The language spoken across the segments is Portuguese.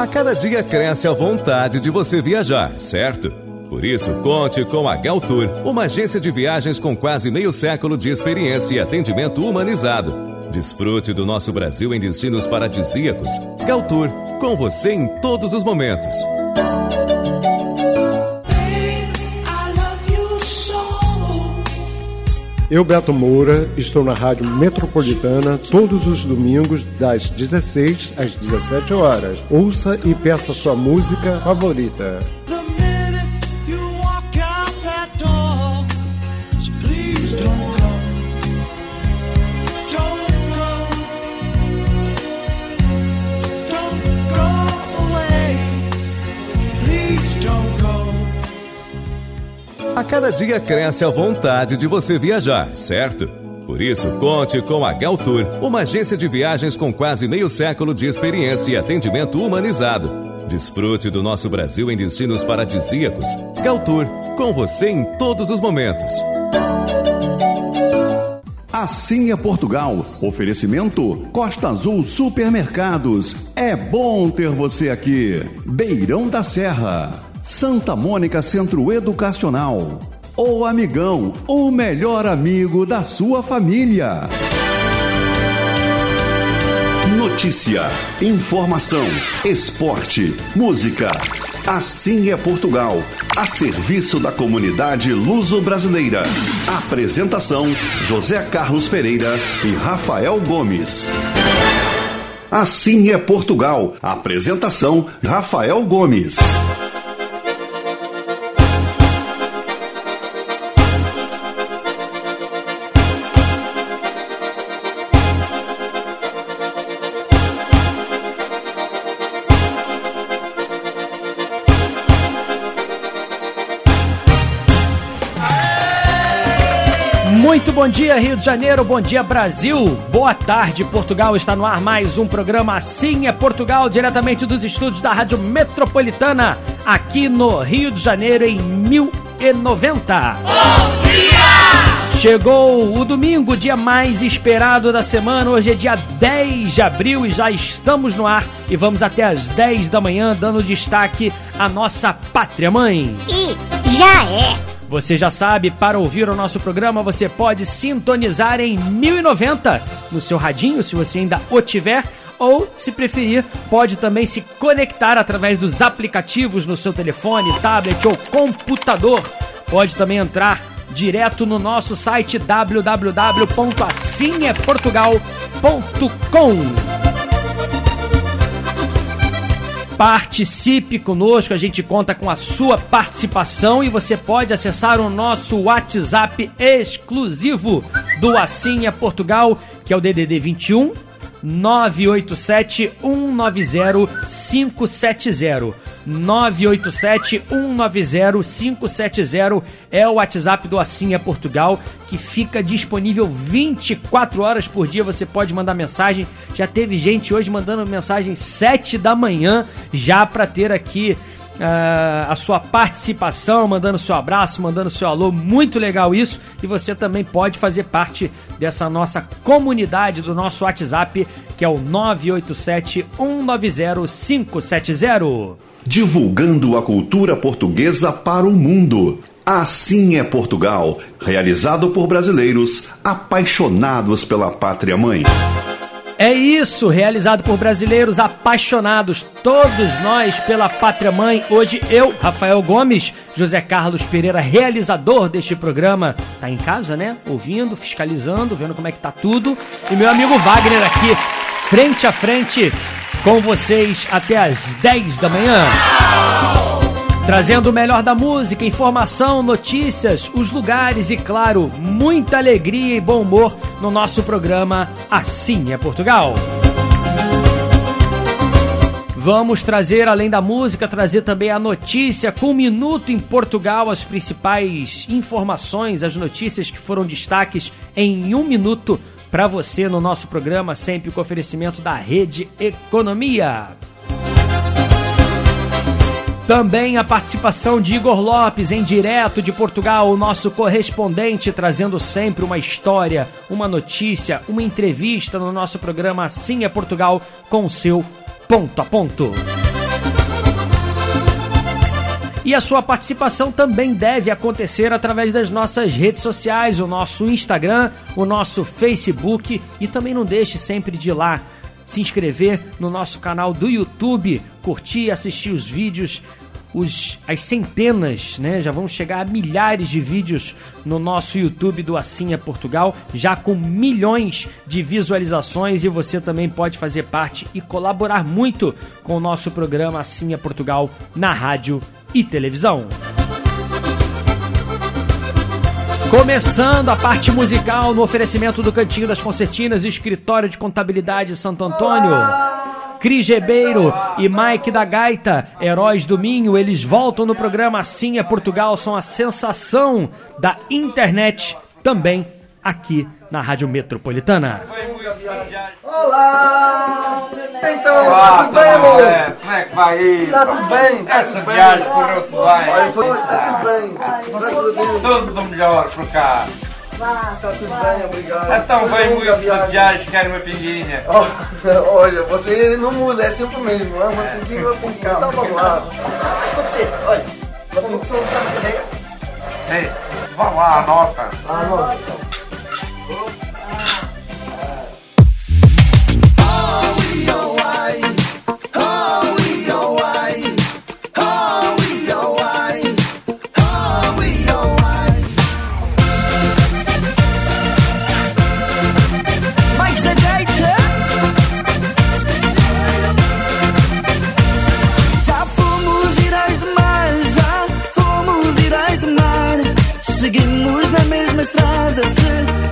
A cada dia cresce a vontade de você viajar, certo? Por isso, conte com a Galtour, uma agência de viagens com quase meio século de experiência e atendimento humanizado. Desfrute do nosso Brasil em destinos paradisíacos. Galtour, com você em todos os momentos. Eu, Beto Moura, estou na Rádio Metropolitana todos os domingos, das 16 às 17 horas. Ouça e peça sua música favorita. Cada dia cresce a vontade de você viajar, certo? Por isso, conte com a Galtour, uma agência de viagens com quase meio século de experiência e atendimento humanizado. Desfrute do nosso Brasil em destinos paradisíacos. Galtour, com você em todos os momentos. Assim é Portugal. Oferecimento Costa Azul Supermercados. É bom ter você aqui. Beirão da Serra. Santa Mônica Centro Educacional. O Amigão, o melhor amigo da sua família. Notícia, informação, esporte, música. Assim é Portugal, a serviço da comunidade luso-brasileira. Apresentação: José Carlos Pereira e Rafael Gomes. Assim é Portugal. Apresentação: Rafael Gomes. Bom dia, Rio de Janeiro, bom dia, Brasil. Boa tarde, Portugal. Está no ar mais um programa Assim é Portugal, diretamente dos estúdios da Rádio Metropolitana, aqui no Rio de Janeiro, em 1090. Bom dia! Chegou o domingo, dia mais esperado da semana. Hoje é dia 10 de abril e já estamos no ar e vamos até as 10 da manhã dando destaque à nossa pátria mãe. E já é. Você já sabe, para ouvir o nosso programa, você pode sintonizar em 1090 no seu radinho, se você ainda o tiver, ou, se preferir, pode também se conectar através dos aplicativos no seu telefone, tablet ou computador. Pode também entrar direto no nosso site www.assimeportugal.com. Participe conosco, a gente conta com a sua participação e você pode acessar o nosso WhatsApp exclusivo do é Portugal, que é o DDD 21 987 190 570. 987 190 570 é o WhatsApp do Assim é Portugal, que fica disponível 24 horas por dia. Você pode mandar mensagem. Já teve gente hoje mandando mensagem 7 da manhã, já para ter aqui a sua participação, mandando seu abraço, mandando seu alô. Muito legal isso. E você também pode fazer parte dessa nossa comunidade do nosso WhatsApp, que é o 987 190 570. Divulgando a cultura portuguesa para o mundo. Assim é Portugal, realizado por brasileiros apaixonados pela pátria mãe. É isso, realizado por brasileiros apaixonados, todos nós pela pátria mãe. Hoje eu, Rafael Gomes, José Carlos Pereira, realizador deste programa, tá em casa, né? Ouvindo, fiscalizando, vendo como é que tá tudo. E meu amigo Wagner aqui, frente a frente com vocês até às 10 da manhã. Trazendo o melhor da música, informação, notícias, os lugares e, claro, muita alegria e bom humor no nosso programa Assim é Portugal. Vamos trazer, além da música, trazer também a notícia com um minuto em Portugal, as principais informações, as notícias que foram destaques em um minuto para você no nosso programa, sempre com oferecimento da Rede Economia. Também a participação de Igor Lopes, em direto de Portugal, o nosso correspondente, trazendo sempre uma história, uma notícia, uma entrevista no nosso programa Assim é Portugal, com seu ponto a ponto. E a sua participação também deve acontecer através das nossas redes sociais, o nosso Instagram, o nosso Facebook e também não deixe sempre de ir lá se inscrever no nosso canal do YouTube, curtir, assistir os vídeos, os, as centenas, né? Já vamos chegar a milhares de vídeos no nosso YouTube do Assim é Portugal, já com milhões de visualizações e você também pode fazer parte e colaborar muito com o nosso programa Assim é Portugal na rádio e televisão. Começando a parte musical no oferecimento do Cantinho das Concertinas, Escritório de Contabilidade Santo Antônio. Cris Ribeiro e Mike da Gaita, Heróis do Minho, eles voltam no programa Assim é Portugal, são a sensação da internet também aqui na Rádio Metropolitana. Olá! Então, Olá, tá tudo bem, amor? É, como é que vai ir? Tá tudo bem? Tá Essa viagem Olha, bem. foi, tá tudo bem. Tudo do melhor por cá. Tá tudo bem, obrigado. Então vem muito a de viagem, quer uma pinguinha. Ó, Olha, você não muda, é sempre o mesmo. É uma pinguinha, uma pinguinha. Então vamos lá. Olha, vamos começar a fazer. Ei, vá lá, anota. Ah, nossa. Mais estrada,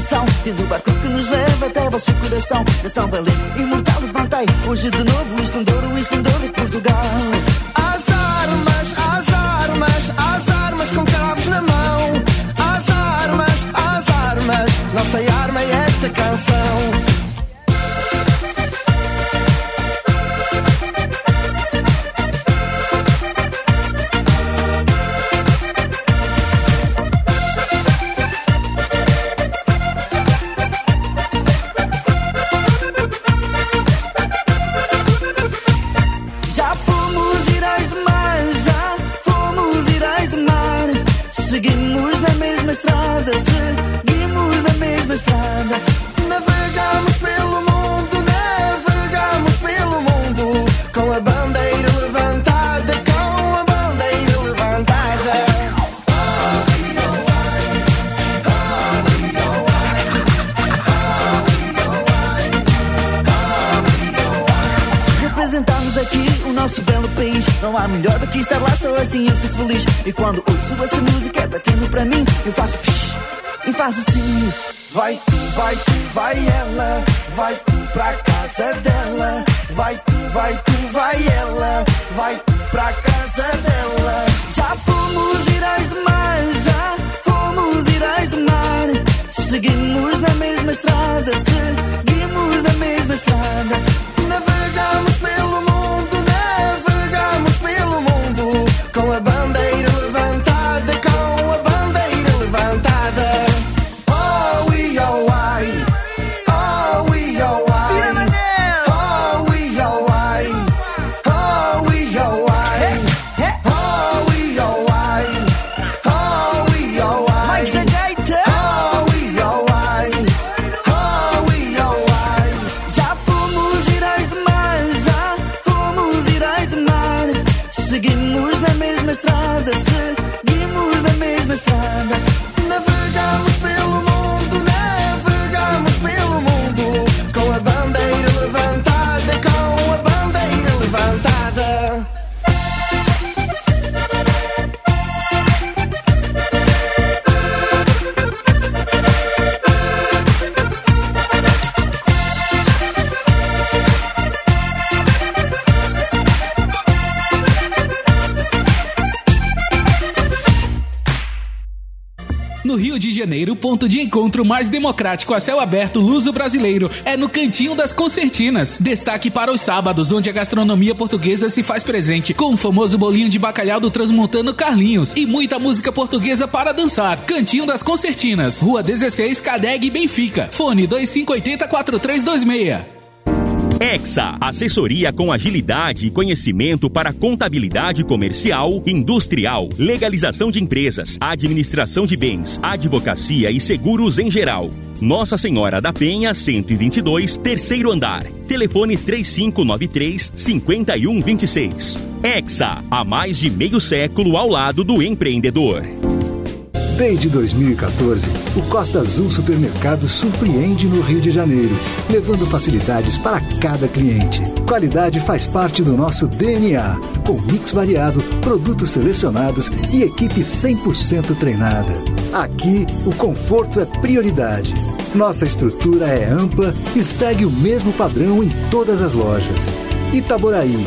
nação Tendo o barco que nos leva até vosso coração. Nação valente, imortal, levantei. Hoje de novo o esplendor, o esplendor de Portugal. As armas, as armas, as armas com cravos na mão. As armas, as armas. Nossa arma é esta canção aqui o nosso belo país. Não há melhor do que estar lá, só assim eu sou feliz. E quando ouço essa música batendo para mim, eu faço psh, e faço assim. Vai tu, vai tu, vai ela, vai tu pra casa dela. Vai tu, vai tu, vai ela, vai tu pra casa dela. Já fomos heróis de mar, já fomos heróis de mar. Seguimos na mesma estrada, seguimos na mesma estrada. Encontro mais democrático a céu aberto luso brasileiro é no Cantinho das Concertinas. Destaque para os sábados, onde a gastronomia portuguesa se faz presente, com o famoso bolinho de bacalhau do transmontano Carlinhos e muita música portuguesa para dançar. Cantinho das Concertinas, Rua 16, Cadeg, Benfica. Fone 2580 4326. Exa, assessoria com agilidade e conhecimento para contabilidade comercial, industrial, legalização de empresas, administração de bens, advocacia e seguros em geral. Nossa Senhora da Penha, 122, terceiro andar. Telefone 3593 5126. Exa, há mais de meio século ao lado do empreendedor. Desde 2014, o Costa Azul Supermercado surpreende no Rio de Janeiro, levando facilidades para cada cliente. Qualidade faz parte do nosso DNA, com mix variado, produtos selecionados e equipe 100% treinada. Aqui, o conforto é prioridade. Nossa estrutura é ampla e segue o mesmo padrão em todas as lojas. Itaboraí,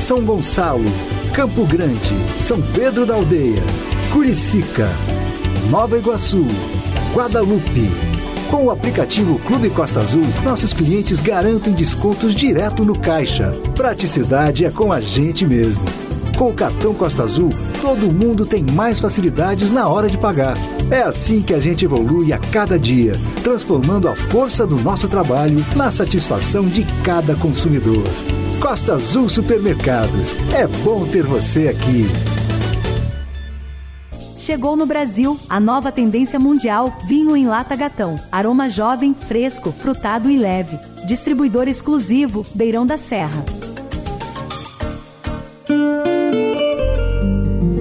São Gonçalo, Campo Grande, São Pedro da Aldeia, Curicica, Nova Iguaçu, Guadalupe. Com o aplicativo Clube Costa Azul, nossos clientes garantem descontos direto no caixa. Praticidade é com a gente mesmo. Com o cartão Costa Azul, todo mundo tem mais facilidades na hora de pagar. É assim que a gente evolui a cada dia, transformando a força do nosso trabalho na satisfação de cada consumidor. Costa Azul Supermercados. É bom ter você aqui. Chegou no Brasil a nova tendência mundial vinho em lata gatão. Aroma jovem, fresco, frutado e leve. Distribuidor exclusivo Beirão da Serra.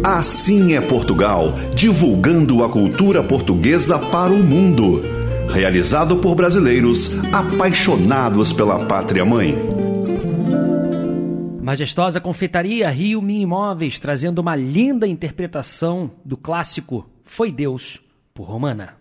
Assim é Portugal, divulgando a cultura portuguesa para o mundo. Realizado por brasileiros apaixonados pela pátria mãe. Majestosa Confeitaria Rio Mi Imóveis trazendo uma linda interpretação do clássico Foi Deus, por Romana.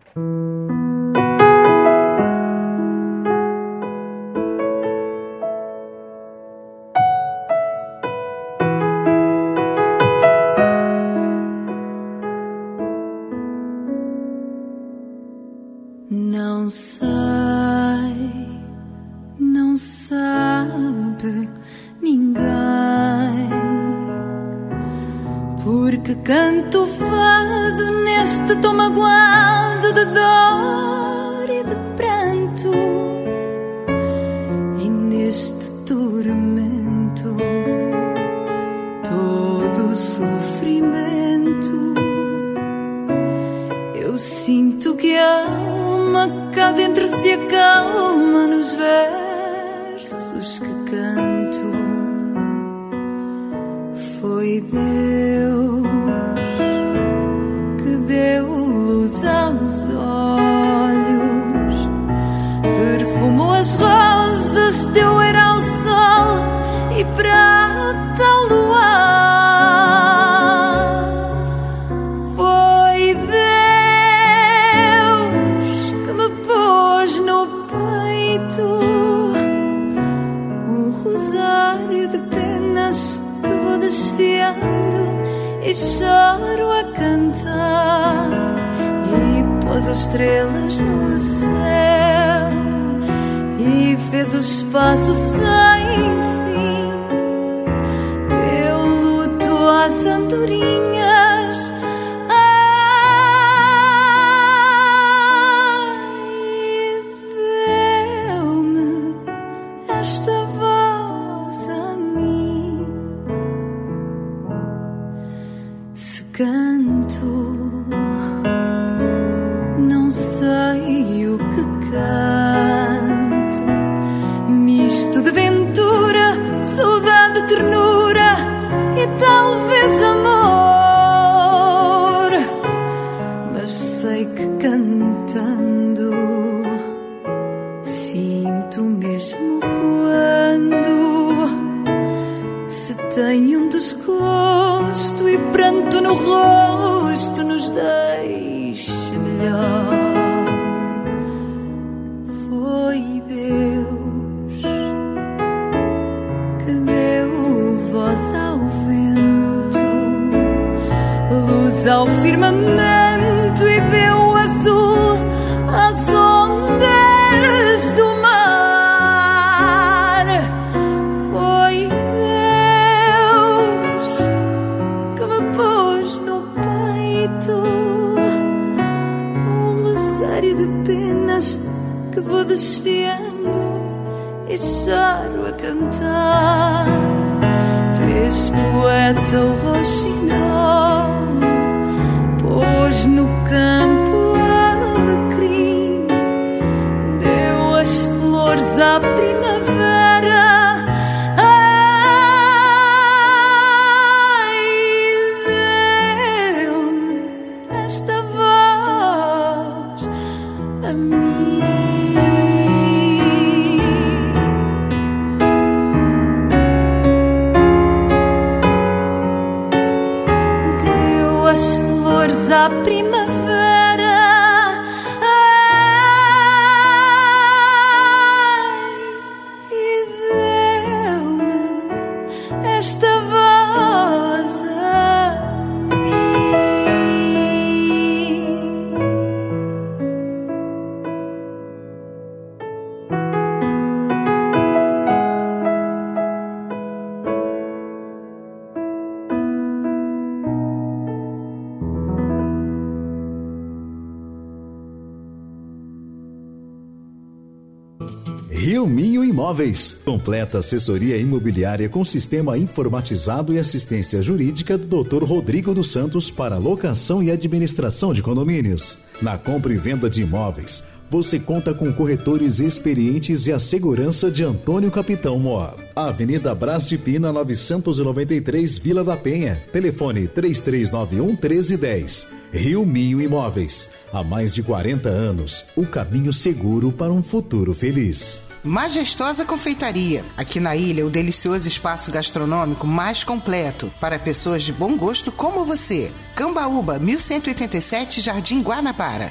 Completa assessoria imobiliária com sistema informatizado e assistência jurídica do Dr. Rodrigo dos Santos para locação e administração de condomínios. Na compra e venda de imóveis, você conta com corretores experientes e a segurança de Antônio Capitão Mor. Avenida Brás de Pina, 993, Vila da Penha. Telefone 3391 1310. Rio Minho Imóveis. Há mais de 40 anos, o caminho seguro para um futuro feliz. Majestosa Confeitaria. Aqui na ilha, o delicioso espaço gastronômico mais completo para pessoas de bom gosto como você. Cambaúba, 1187, Jardim Guanabara.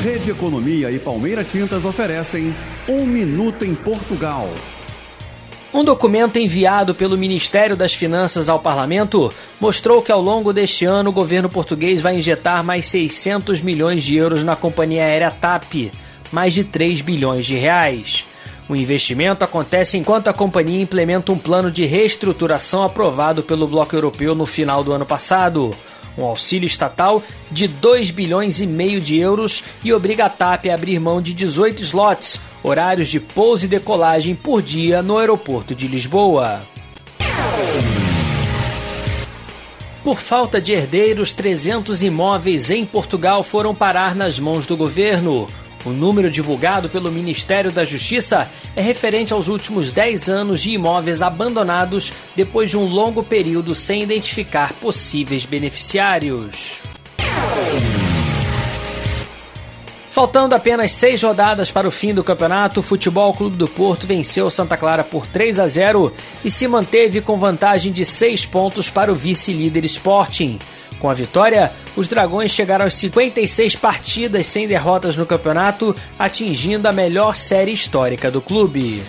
Rede Economia e Palmeira Tintas oferecem Um Minuto em Portugal. Um documento enviado pelo Ministério das Finanças ao Parlamento mostrou que ao longo deste ano o governo português vai injetar mais 600 milhões de euros na companhia aérea TAP, mais de 3 bilhões de reais. O investimento acontece enquanto a companhia implementa um plano de reestruturação aprovado pelo Bloco Europeu no final do ano passado. Um auxílio estatal de 2 bilhões e meio de euros e obriga a TAP a abrir mão de 18 slots, horários de pouso e decolagem por dia no aeroporto de Lisboa. Por falta de herdeiros, 300 imóveis em Portugal foram parar nas mãos do governo. O número divulgado pelo Ministério da Justiça é referente aos últimos 10 anos de imóveis abandonados depois de um longo período sem identificar possíveis beneficiários. Faltando apenas seis rodadas para o fim do campeonato, o Futebol Clube do Porto venceu Santa Clara por 3 a 0 e se manteve com vantagem de seis pontos para o vice-líder Sporting. Com a vitória, os Dragões chegaram às 56 partidas sem derrotas no campeonato, atingindo a melhor série histórica do clube.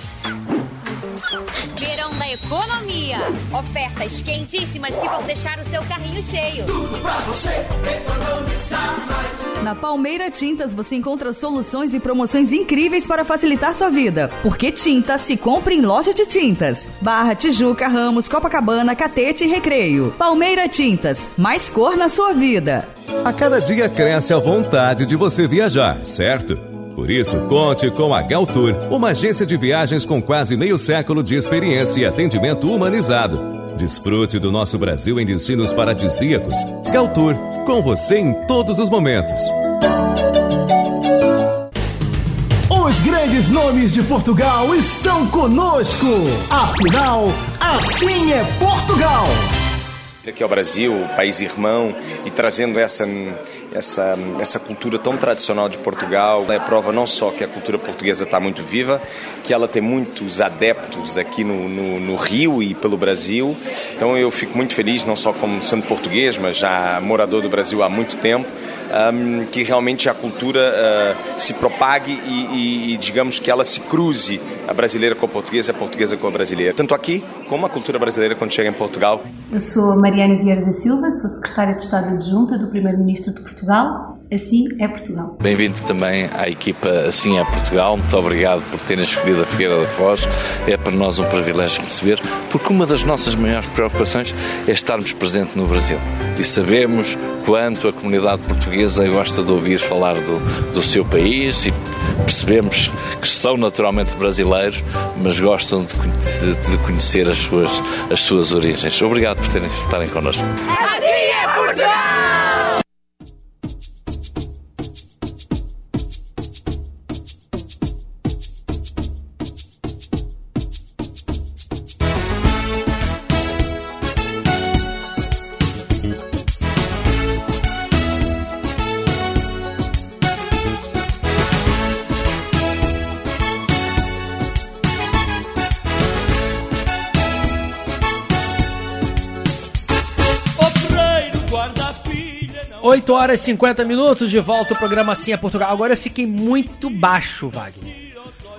Economia. Ofertas quentíssimas que vão deixar o seu carrinho cheio. Tudo pra você economizar mais. Na Palmeira Tintas você encontra soluções e promoções incríveis para facilitar sua vida. Porque tinta se compra em loja de tintas. Barra, Tijuca, Ramos, Copacabana, Catete e Recreio. Palmeira Tintas, mais cor na sua vida. A cada dia cresce a vontade de você viajar, certo? Por isso, conte com a Gal Tour, uma agência de viagens com quase meio século de experiência e atendimento humanizado. Desfrute do nosso Brasil em destinos paradisíacos. Gal Tour, com você em todos os momentos. Os grandes nomes de Portugal estão conosco. Afinal, assim é Portugal. Aqui ao Brasil, país irmão, e trazendo essa, essa, essa cultura tão tradicional de Portugal. É prova não só que a cultura portuguesa está muito viva, que ela tem muitos adeptos aqui no, no, no, Rio e pelo Brasil. Então eu fico muito feliz, não só como sendo português, mas já morador do Brasil há muito tempo, um, que realmente a cultura uh, se propague e, e, e, digamos que ela se cruze, a brasileira com a portuguesa e a portuguesa com a brasileira. Tanto aqui como a cultura brasileira quando chega em Portugal. Eu sou Mariana Vieira da Silva, sou secretária de Estado adjunta do Primeiro-Ministro de Portugal Portugal, assim é Portugal. Bem-vindo também à equipa Assim é Portugal. Muito obrigado por terem escolhido a Figueira da Foz. É para nós um privilégio receber, porque uma das nossas maiores preocupações é estarmos presentes no Brasil. E sabemos quanto a comunidade portuguesa gosta de ouvir falar do, do seu país e percebemos que são naturalmente brasileiros, mas gostam de, de, de conhecer as suas, as suas origens. Obrigado por terem, estarem connosco. Assim é Portugal! Oito horas e 50 minutos de volta ao programa Assim é Portugal. Agora eu fiquei muito baixo, Wagner.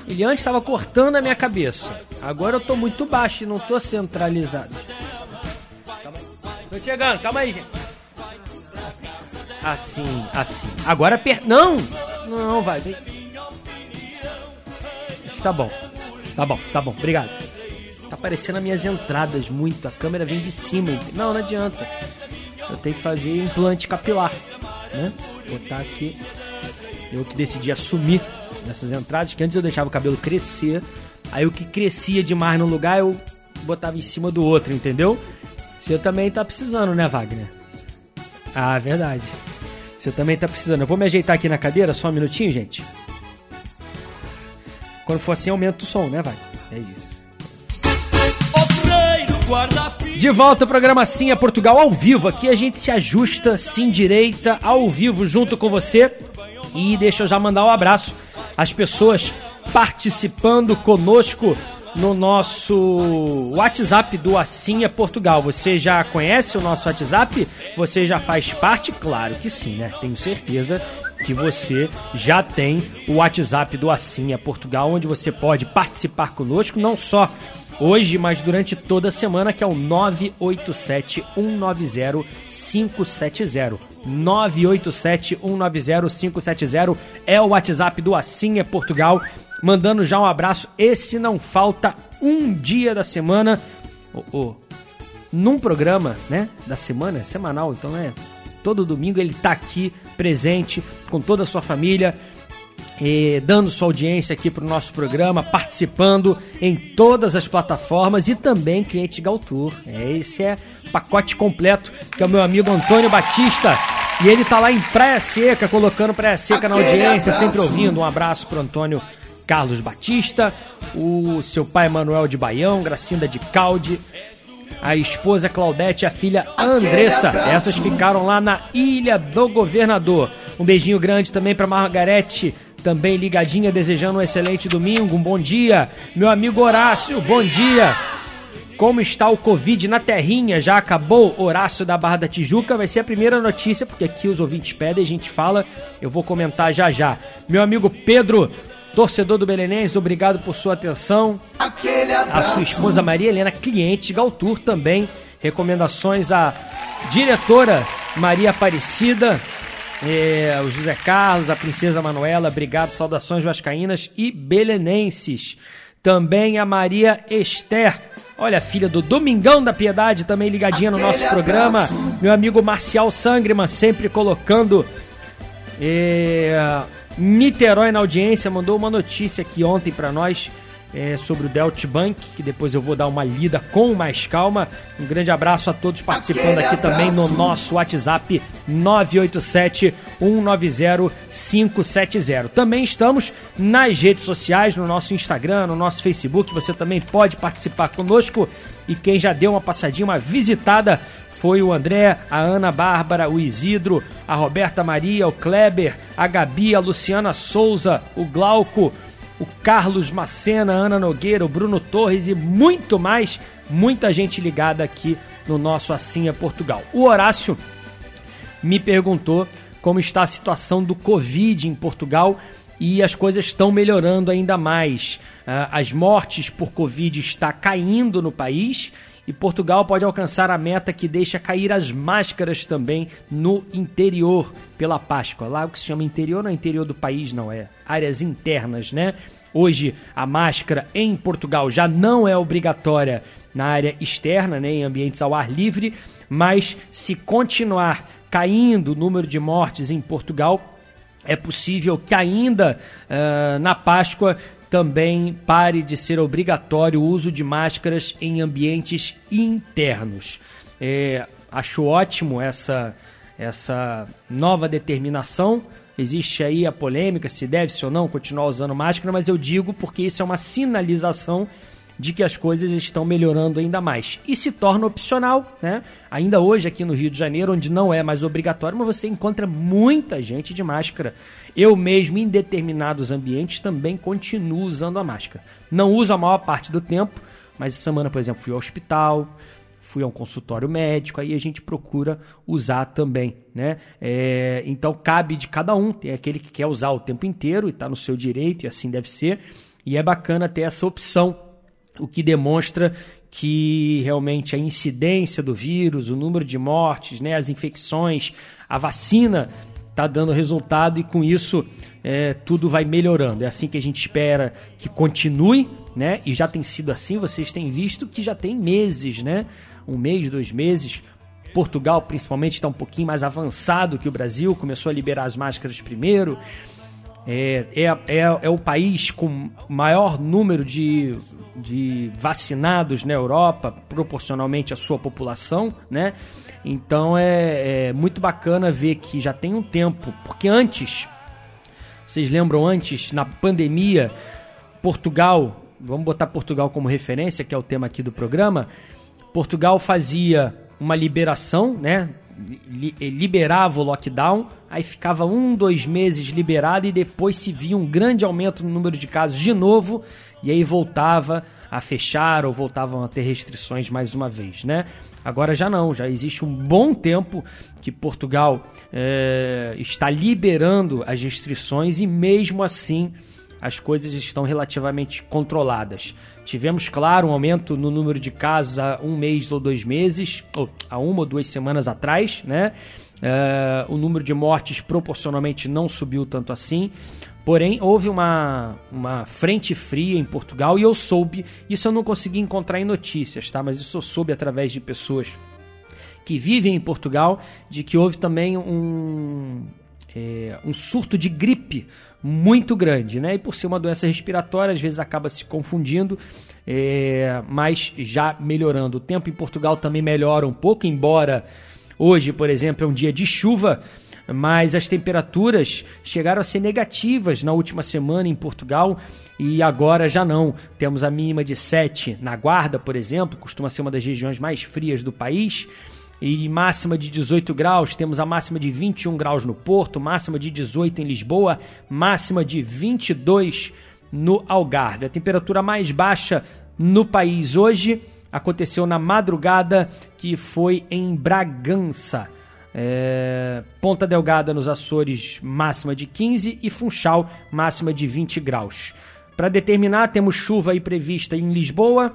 Ele antes estava cortando a minha cabeça. Agora eu tô muito baixo e não tô centralizado. Tô chegando, calma aí, gente. Assim, assim. Agora per... Não! Não, vai. vem. Tá bom. Tá bom, tá bom. Obrigado. Tá aparecendo as minhas entradas muito. A câmera vem de cima. Não, não adianta. Eu tenho que fazer implante capilar, né? Botar aqui. Eu que decidi assumir nessas entradas, que antes eu deixava o cabelo crescer. Aí o que crescia demais no lugar eu botava em cima do outro, entendeu? Você também tá precisando, né, Wagner? Ah, verdade. Você também tá precisando. Eu vou me ajeitar aqui na cadeira, só um minutinho, gente. Quando for assim, aumenta o som, né, Wagner? É isso. De volta ao programa Sim é Portugal ao vivo. Aqui a gente se ajusta, se endireita ao vivo junto com você. E deixa eu já mandar um abraço às pessoas participando conosco no nosso WhatsApp do Assim é Portugal. Você já conhece o nosso WhatsApp? Você já faz parte? Claro que sim, né? Tenho certeza que você já tem o WhatsApp do Assim é Portugal, onde você pode participar conosco, não só hoje, mas durante toda a semana, que é o 987 190 570. 987 190 570 é o WhatsApp do Assim é Portugal. Mandando já um abraço. Esse não falta um dia da semana. Oh, oh, num programa, né? Da semana, é semanal, então é. Todo domingo ele tá aqui presente com toda a sua família eh, dando sua audiência aqui para o nosso programa, participando em todas as plataformas e também cliente Galtour. É, esse é pacote completo, que é o meu amigo Antônio Batista. E ele tá lá em Praia Seca, colocando Praia Seca na audiência, sempre ouvindo. Um abraço pro Antônio Carlos Batista, o seu pai Manuel de Baião, Gracinda de Calde, a esposa Claudete e a filha Andressa. Essas ficaram lá na Ilha do Governador. Um beijinho grande também para Margarete, também ligadinha, desejando um excelente domingo, um bom dia. Meu amigo Horácio, bom dia. Como está o Covid na terrinha? Já acabou? Horácio da Barra da Tijuca vai ser a primeira notícia, porque aqui os ouvintes pedem, a gente fala, eu vou comentar já já. Meu amigo Pedro, torcedor do Belenenses, obrigado por sua atenção. A sua esposa Maria Helena, cliente de Galtour também. Recomendações à diretora Maria Aparecida, é, o José Carlos, a Princesa Manuela, obrigado, saudações vascaínas e belenenses. Também a Maria Esther, olha, filha do Domingão da Piedade, também ligadinha no nosso programa. Meu amigo Marcial Sangreman, sempre colocando é, Niterói na audiência, mandou uma notícia aqui ontem para nós é, sobre o Delt Bank, que depois eu vou dar uma lida com mais calma. Um grande abraço a todos participando aqui também no nosso WhatsApp 987 190 570. Também estamos nas redes sociais, no nosso Instagram, no nosso Facebook. Você também pode participar conosco. E quem já deu uma passadinha, uma visitada, foi o André, a Ana Bárbara, o Isidro, a Roberta Maria, o Kleber, a Gabi, a Luciana Souza, o Glauco, o Carlos Macena, Ana Nogueira, o Bruno Torres e muito mais, muita gente ligada aqui no nosso Assim é Portugal. O Horácio me perguntou como está a situação do Covid em Portugal e as coisas estão melhorando ainda mais. Ah, As mortes por Covid está caindo no país E Portugal pode alcançar a meta que deixa cair as máscaras também no interior pela Páscoa. Lá o que se chama interior não é interior do país, não, é áreas internas, né? Hoje a máscara em Portugal já não é obrigatória na área externa, né, em ambientes ao ar livre, mas se continuar caindo o número de mortes em Portugal, é possível que ainda uh, na Páscoa também pare de ser obrigatório o uso de máscaras em ambientes internos. É, acho ótimo essa, essa nova determinação. Existe aí a polêmica se deve-se ou não continuar usando máscara, mas eu digo porque isso é uma sinalização de que as coisas estão melhorando ainda mais. E se torna opcional, né? Ainda hoje aqui no Rio de Janeiro, onde não é mais obrigatório, mas você encontra muita gente de máscara. Eu mesmo, em determinados ambientes, também continuo usando a máscara. Não uso a maior parte do tempo, mas essa semana, por exemplo, fui ao hospital, fui a um consultório médico, aí a gente procura usar também, né? É, então cabe de cada um, tem aquele que quer usar o tempo inteiro e está no seu direito, e assim deve ser, e é bacana ter essa opção o que demonstra que realmente a incidência do vírus, o número de mortes, né, as infecções, a vacina está dando resultado e com isso é, tudo vai melhorando. É assim que a gente espera que continue, né? E já tem sido assim. Vocês têm visto que já tem meses, né? Um mês, dois meses. Portugal, principalmente, está um pouquinho mais avançado que o Brasil. Começou a liberar as máscaras primeiro. É, é, é, é o país com maior número de, de vacinados na Europa, proporcionalmente à sua população, né? Então é, é muito bacana ver que já tem um tempo, porque antes, vocês lembram antes, na pandemia, Portugal, vamos botar Portugal como referência, que é o tema aqui do programa, Portugal fazia uma liberação, né? Liberava o lockdown, aí ficava um, dois meses liberado e depois se via um grande aumento no número de casos de novo e aí voltava a fechar ou voltavam a ter restrições mais uma vez, né? Agora já não, já existe um bom tempo que Portugal é, está liberando as restrições e mesmo assim as coisas estão relativamente controladas. Tivemos, claro, um aumento no número de casos há um mês ou dois meses, ou há uma ou duas semanas atrás, né? Uh, o número de mortes proporcionalmente não subiu tanto assim. Porém, houve uma, uma frente fria em Portugal e eu soube, isso eu não consegui encontrar em notícias, tá? Mas isso eu soube através de pessoas que vivem em Portugal, de que houve também um, é, um surto de gripe muito grande, né? E por ser uma doença respiratória, às vezes acaba se confundindo, é, mas já melhorando. O tempo em Portugal também melhora um pouco, embora hoje, por exemplo, é um dia de chuva, mas as temperaturas chegaram a ser negativas na última semana em Portugal e agora já não. Temos a mínima de 7 na Guarda, por exemplo, costuma ser uma das regiões mais frias do país e máxima de 18 graus. Temos a máxima de 21 graus no Porto, máxima de 18 em Lisboa, máxima de 22 no Algarve. A temperatura mais baixa no país hoje aconteceu na madrugada, que foi em Bragança. É, Ponta Delgada nos Açores, máxima de 15 e Funchal, máxima de 20 graus. Para determinar, temos chuva aí prevista em Lisboa,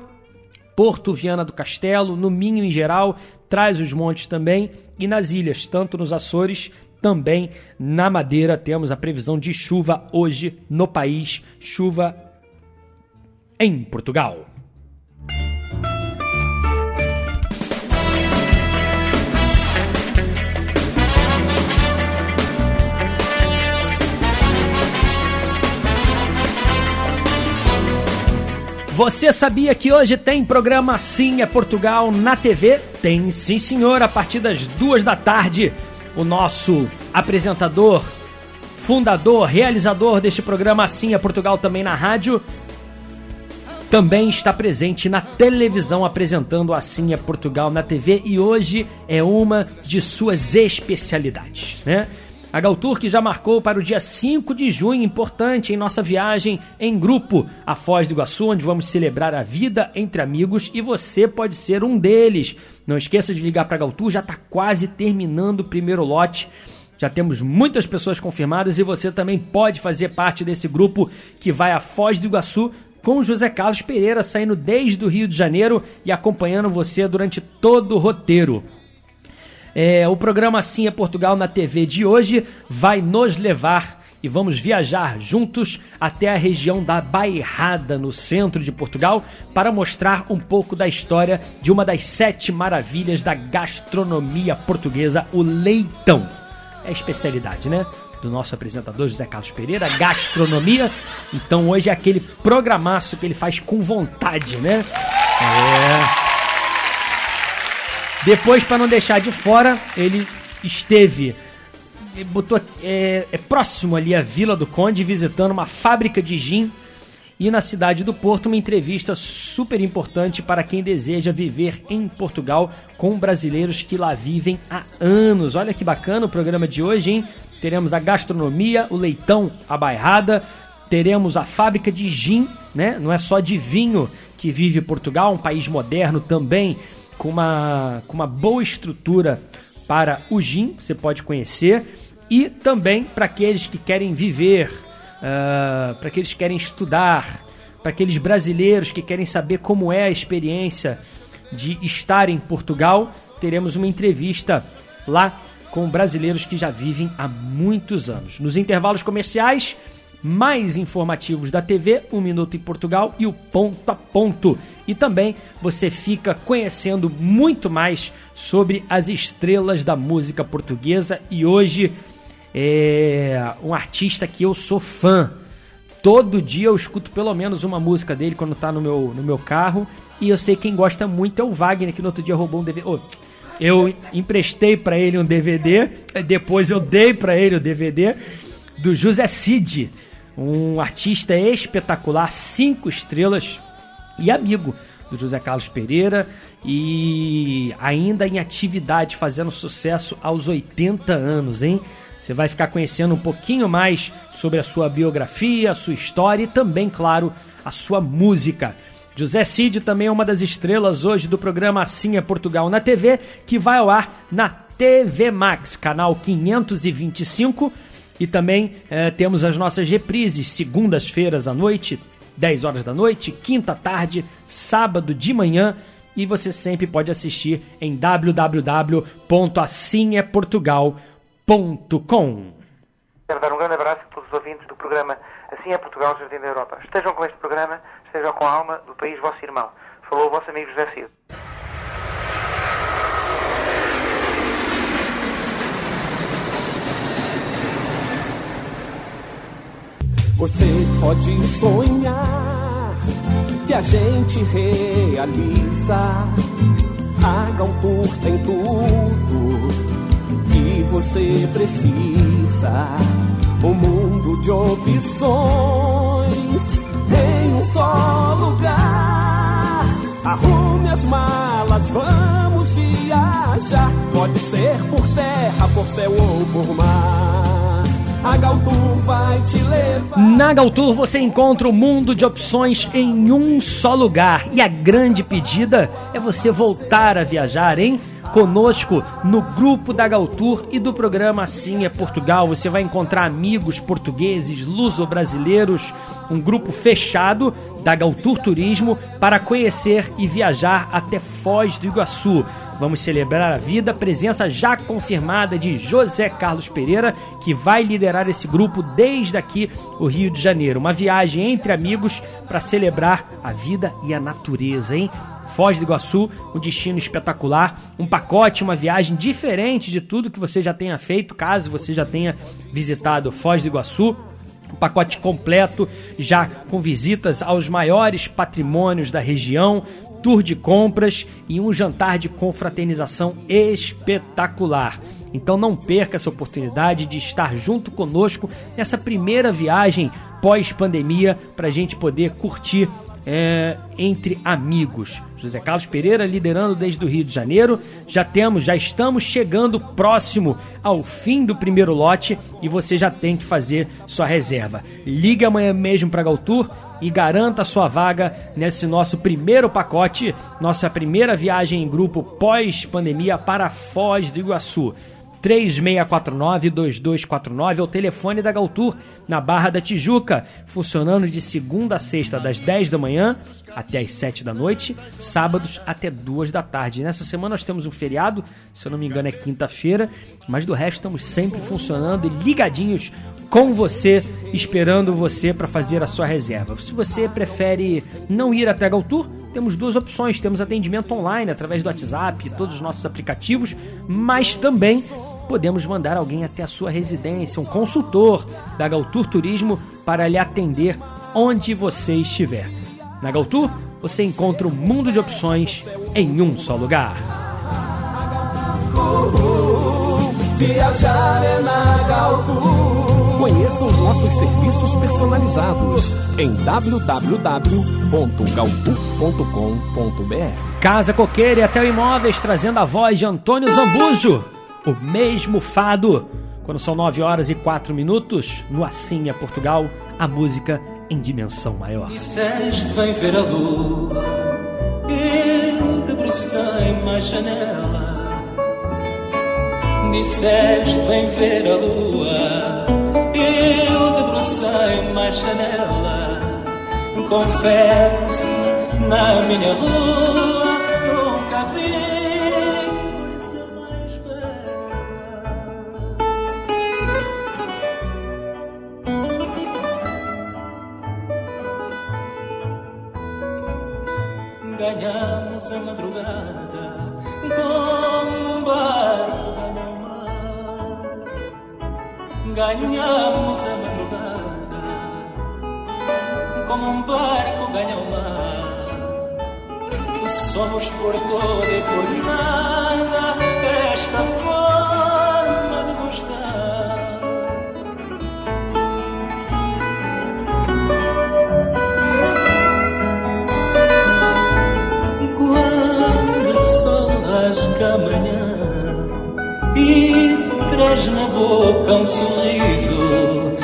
Porto Viana do Castelo, no Minho em geral, traz os montes também e nas ilhas, tanto nos Açores, também na Madeira, temos a previsão de chuva hoje no país, chuva em Portugal. Você sabia que hoje tem programa Sim é Portugal na TV? Tem sim, senhor, a partir das duas da tarde. O nosso apresentador, fundador, realizador deste programa Assim é Portugal também na rádio, também está presente na televisão apresentando Assim é Portugal na TV e hoje é uma de suas especialidades, né? A Galtour que já marcou para o dia 5 de junho, importante em nossa viagem em grupo a Foz do Iguaçu, onde vamos celebrar a vida entre amigos e você pode ser um deles. Não esqueça de ligar para a Galtour, já está quase terminando o primeiro lote. Já temos muitas pessoas confirmadas e você também pode fazer parte desse grupo que vai a Foz do Iguaçu com José Carlos Pereira saindo desde o Rio de Janeiro e acompanhando você durante todo o roteiro. É, o programa Assim é Portugal na TV de hoje vai nos levar e vamos viajar juntos até a região da Bairrada, no centro de Portugal, para mostrar um pouco da história de uma das sete maravilhas da gastronomia portuguesa, o leitão. É a especialidade, né? Do nosso apresentador José Carlos Pereira, gastronomia. Então hoje é aquele programaço que ele faz com vontade, né? É. Depois, para não deixar de fora, ele esteve botou é, é, próximo ali a Vila do Conde, visitando uma fábrica de gin e na cidade do Porto uma entrevista super importante para quem deseja viver em Portugal com brasileiros que lá vivem há anos. Olha que bacana o programa de hoje, hein? Teremos a gastronomia, o leitão, a bairrada, teremos a fábrica de gin, né? Não é só de vinho que vive Portugal, um país moderno também com uma, com uma boa estrutura para o gin, você pode conhecer, e também para aqueles que querem viver, uh, para aqueles que querem estudar, para aqueles brasileiros que querem saber como é a experiência de estar em Portugal, teremos uma entrevista lá com brasileiros que já vivem há muitos anos. Nos intervalos comerciais, mais informativos da TV, Um Minuto em Portugal e o Ponto a Ponto. E também você fica conhecendo muito mais sobre as estrelas da música portuguesa. E hoje é um artista que eu sou fã. Todo dia eu escuto pelo menos uma música dele quando tá no meu, no meu carro. E eu sei quem gosta muito é o Wagner, que no outro dia roubou um DVD. Oh, eu emprestei para ele um DVD, depois eu dei para ele o DVD do José Cid, um artista espetacular, cinco estrelas, e amigo do José Carlos Pereira e ainda em atividade, fazendo sucesso aos 80 anos, hein? Você vai ficar conhecendo um pouquinho mais sobre a sua biografia, a sua história e também, claro, a sua música. José Cid também é uma das estrelas hoje do programa Assim é Portugal na TV, que vai ao ar na TV Max, canal 525. E também eh, temos as nossas reprises, segundas-feiras à noite, 10 horas da noite, quinta tarde, sábado de manhã e você sempre pode assistir em www.assimeportugal.com. Quero dar um grande abraço a todos os ouvintes do programa Assim é Portugal, Jardim da Europa. Estejam com este programa, estejam com a alma do país vosso irmão. Falou o vosso amigo José Cid. Você pode sonhar que a gente realiza. A Galtour tem tudo que você precisa. Um mundo de opções em um só lugar. Arrume as malas, vamos viajar. Pode ser por terra, por céu ou por mar. Na Galtour você encontra o mundo de opções em um só lugar. E a grande pedida é você voltar a viajar, hein? Conosco no grupo da Galtour e do programa Assim é Portugal. Você vai encontrar amigos portugueses, luso-brasileiros, um grupo fechado da Galtour Turismo para conhecer e viajar até Foz do Iguaçu. Vamos celebrar a vida, presença já confirmada de José Carlos Pereira, que vai liderar esse grupo desde aqui, o Rio de Janeiro. Uma viagem entre amigos para celebrar a vida e a natureza, hein? Foz do Iguaçu, um destino espetacular, um pacote, uma viagem diferente de tudo que você já tenha feito, caso você já tenha visitado Foz do Iguaçu. Um pacote completo, já com visitas aos maiores patrimônios da região, tour de compras e um jantar de confraternização espetacular. Então não perca essa oportunidade de estar junto conosco nessa primeira viagem pós-pandemia para a gente poder curtir é, entre amigos. José Carlos Pereira liderando desde o Rio de Janeiro. Já temos, já estamos chegando próximo ao fim do primeiro lote e você já tem que fazer sua reserva. Ligue amanhã mesmo para a Galtour e garanta sua vaga nesse nosso primeiro pacote, nossa primeira viagem em grupo pós-pandemia para Foz do Iguaçu. 3649-2249 é o telefone da Galtur, na Barra da Tijuca, funcionando de segunda a sexta, das 10 da manhã até as 7 da noite, sábados até 2 da tarde. Nessa semana nós temos um feriado, se eu não me engano é quinta-feira, mas do resto estamos sempre funcionando e ligadinhos com você, esperando você para fazer a sua reserva. Se você prefere não ir até a Galtur, temos duas opções. Temos atendimento online através do WhatsApp, todos os nossos aplicativos, mas também podemos mandar alguém até a sua residência, um consultor da Galtur Turismo para lhe atender onde você estiver. Na Galtur, você encontra um mundo de opções em um só lugar. Viajar é na Galtur. Conheça os nossos serviços personalizados em www.galtur.com.br. Casa Coqueira e Até Imóveis trazendo a voz de Antônio Zambujo. O mesmo fado. Quando são 9 horas e 4 minutos, no Assim é Portugal, a música em dimensão maior. Disseste vem ver a lua, eu debrucei-me à janela. Disseste vem ver a lua, eu debrucei-me à janela. Confesso, na minha rua Ganhamos a madrugada como um barco ganha o mar. Ganhamos a madrugada como um barco ganha o mar. Somos por todo e por nada esta forma traz na boca um sorriso.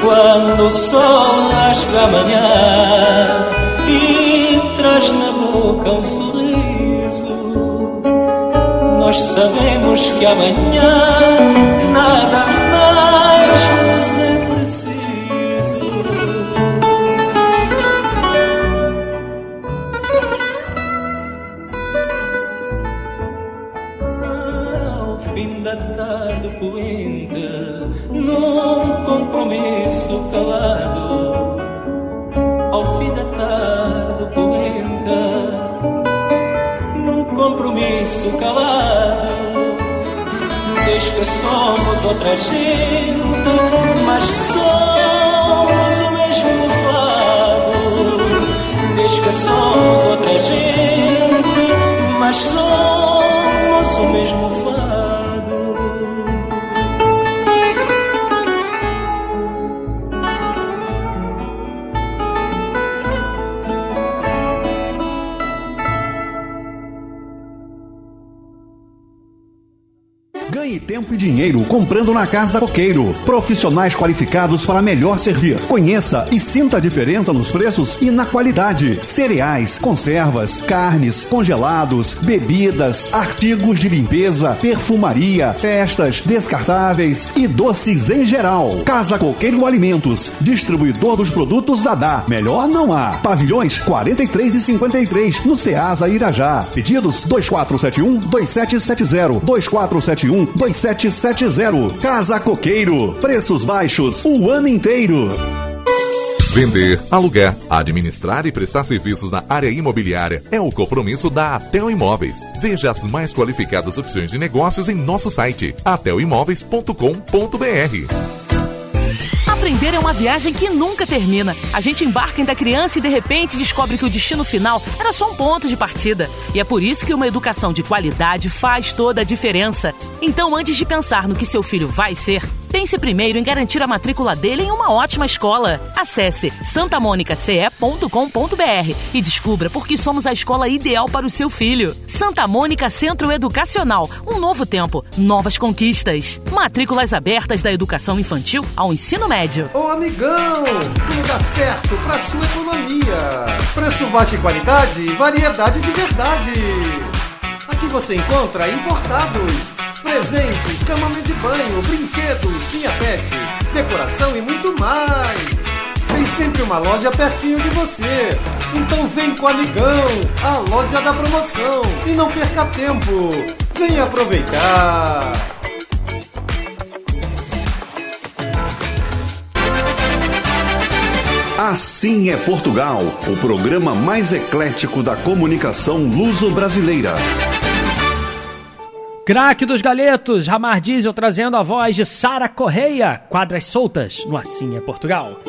Quando o sol rasga amanhã e traz na boca um sorriso, nós sabemos que amanhã nada outra gente, mas somos o mesmo fado. Diz que somos outra gente, mas somos o mesmo fado. Na Casa Coqueiro. Profissionais qualificados para melhor servir. Conheça e sinta a diferença nos preços e na qualidade. Cereais, conservas, carnes, congelados, bebidas, artigos de limpeza, perfumaria, festas, descartáveis e doces em geral. Casa Coqueiro Alimentos, distribuidor dos produtos Dadá. Melhor não há. Pavilhões 43 e 53 no Ceasa Irajá. Pedidos 2471 2770 2471 2770. Casa Coqueiro. Preços baixos o ano inteiro. Vender, alugar, administrar e prestar serviços na área imobiliária é o compromisso da Atel Imóveis. Veja as mais qualificadas opções de negócios em nosso site atelimóveis.com.br. Aprender é uma viagem que nunca termina. A gente embarca em da criança e de repente descobre que o destino final era só um ponto de partida. E é por isso que uma educação de qualidade faz toda a diferença. Então, antes de pensar no que seu filho vai ser, pense primeiro em garantir a matrícula dele em uma ótima escola. Acesse santamonicace.com.br e descubra por que somos a escola ideal para o seu filho. Santa Mônica Centro Educacional. Um novo tempo, novas conquistas. Matrículas abertas da educação infantil ao ensino médio. Ô amigão, tudo dá certo pra sua economia. Preço baixo e qualidade, variedade de verdade. Aqui você encontra importados, presentes, mesa e banho, brinquedos, linha pet, decoração e muito mais. Tem sempre uma loja pertinho de você. Então vem com o Amigão, a loja da promoção. E não perca tempo. Vem aproveitar. Assim é Portugal, o programa mais eclético da comunicação luso-brasileira. Craque dos galetos, Ramar Diesel trazendo a voz de Sara Correia, quadras soltas no Assim é Portugal.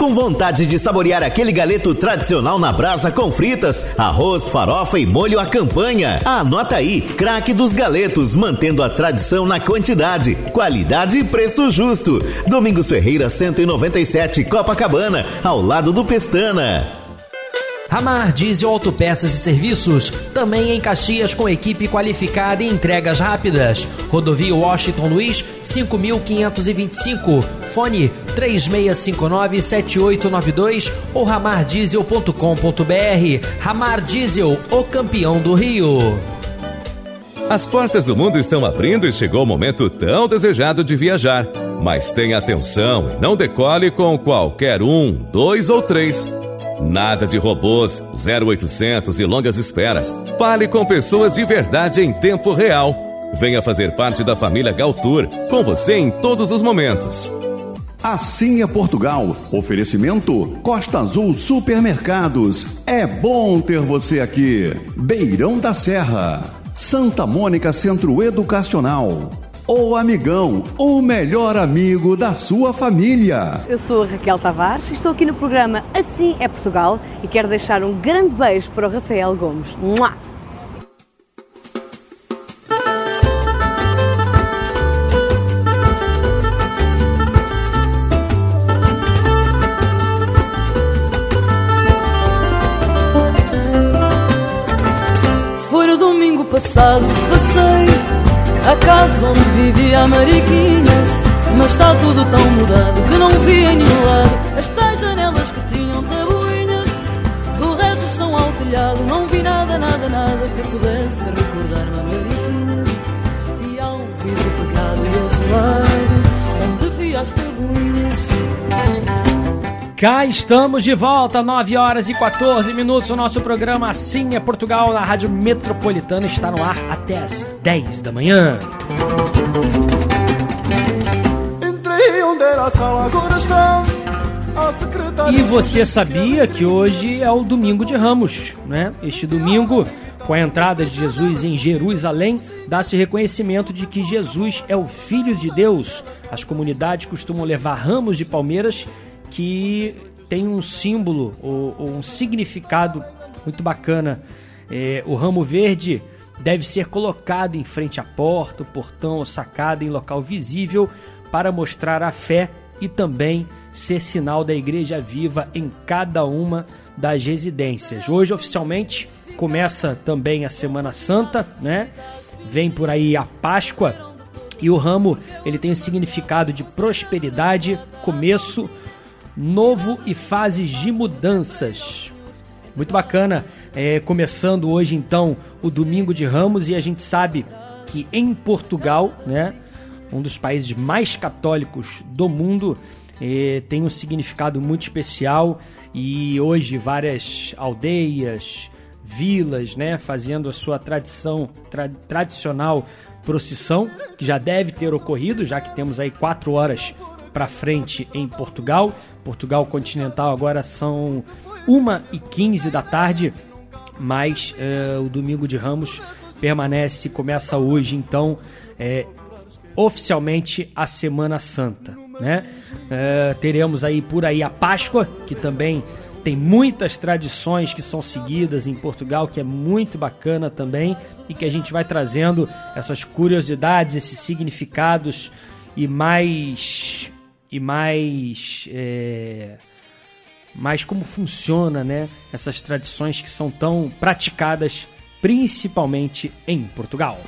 Com vontade de saborear aquele galeto tradicional na brasa com fritas, arroz, farofa e molho à campanha? Anota aí, craque dos galetos, mantendo a tradição na quantidade, qualidade e preço justo. Domingos Ferreira 197, Copacabana, ao lado do Pestana. Ramar Diesel Autopeças e Serviços, também em Caxias com equipe qualificada e entregas rápidas. Rodovia Washington Luiz, 5525. Fone 3659-7892 ou ramardiesel.com.br. Ramar Diesel, o campeão do Rio. As portas do mundo estão abrindo e chegou o momento tão desejado de viajar. Mas tenha atenção e não decole com qualquer um, dois ou três. Nada de robôs, 0800 e longas esperas. Fale com pessoas de verdade em tempo real. Venha fazer parte da família Galtour, com você em todos os momentos. Assim é Portugal. Oferecimento Costa Azul Supermercados. É bom ter você aqui. Beirão da Serra. Santa Mônica Centro Educacional. O Amigão, o melhor amigo da sua família. Eu sou Raquel Tavares e estou aqui no programa Assim é Portugal e quero deixar um grande beijo para o Rafael Gomes. Mua! Atravessei a casa onde vivia a Mariquinhas. Mas está tudo tão mudado que não vi em nenhum lado estas janelas que tinham tabuinhas. Do resto são ao telhado, não vi nada, nada, nada que pudesse recordar-me a Mariquinhas. E ao vidro pegado e azulado, onde vi as tabuinhas. Cá estamos de volta, 9 horas e 14 minutos. O nosso programa Assim é Portugal na Rádio Metropolitana está no ar até as 10 da manhã. Entrei onde era a sala, agora está a secretária. E você sabia que hoje é o domingo de Ramos, né? Este domingo, com a entrada de Jesus em Jerusalém, dá-se reconhecimento de que Jesus é o Filho de Deus. As comunidades costumam levar ramos de palmeiras que tem um símbolo ou, ou um significado muito bacana. É, o ramo verde deve ser colocado em frente à porta, o portão ou sacada em local visível para mostrar a fé e também ser sinal da igreja viva em cada uma das residências. Hoje oficialmente começa também a Semana Santa, né? Vem por aí a Páscoa e o ramo ele tem o significado de prosperidade, começo, novo e fases de mudanças. Muito bacana, é, começando hoje então o Domingo de Ramos e a gente sabe que em Portugal, né, um dos países mais católicos do mundo, é, tem um significado muito especial e hoje várias aldeias, vilas, né, fazendo a sua tradição tra tradicional procissão que já deve ter ocorrido, já que temos aí quatro horas para frente em Portugal. Portugal continental agora são 1 e 15 da tarde, mas eh, o domingo de Ramos permanece, começa hoje então eh, oficialmente a Semana Santa, né? Eh, teremos aí por aí a Páscoa, que também tem muitas tradições que são seguidas em Portugal, que é muito bacana também, e que a gente vai trazendo essas curiosidades, esses significados e mais e mais é, mais como funciona, né? Essas tradições que são tão praticadas principalmente em Portugal.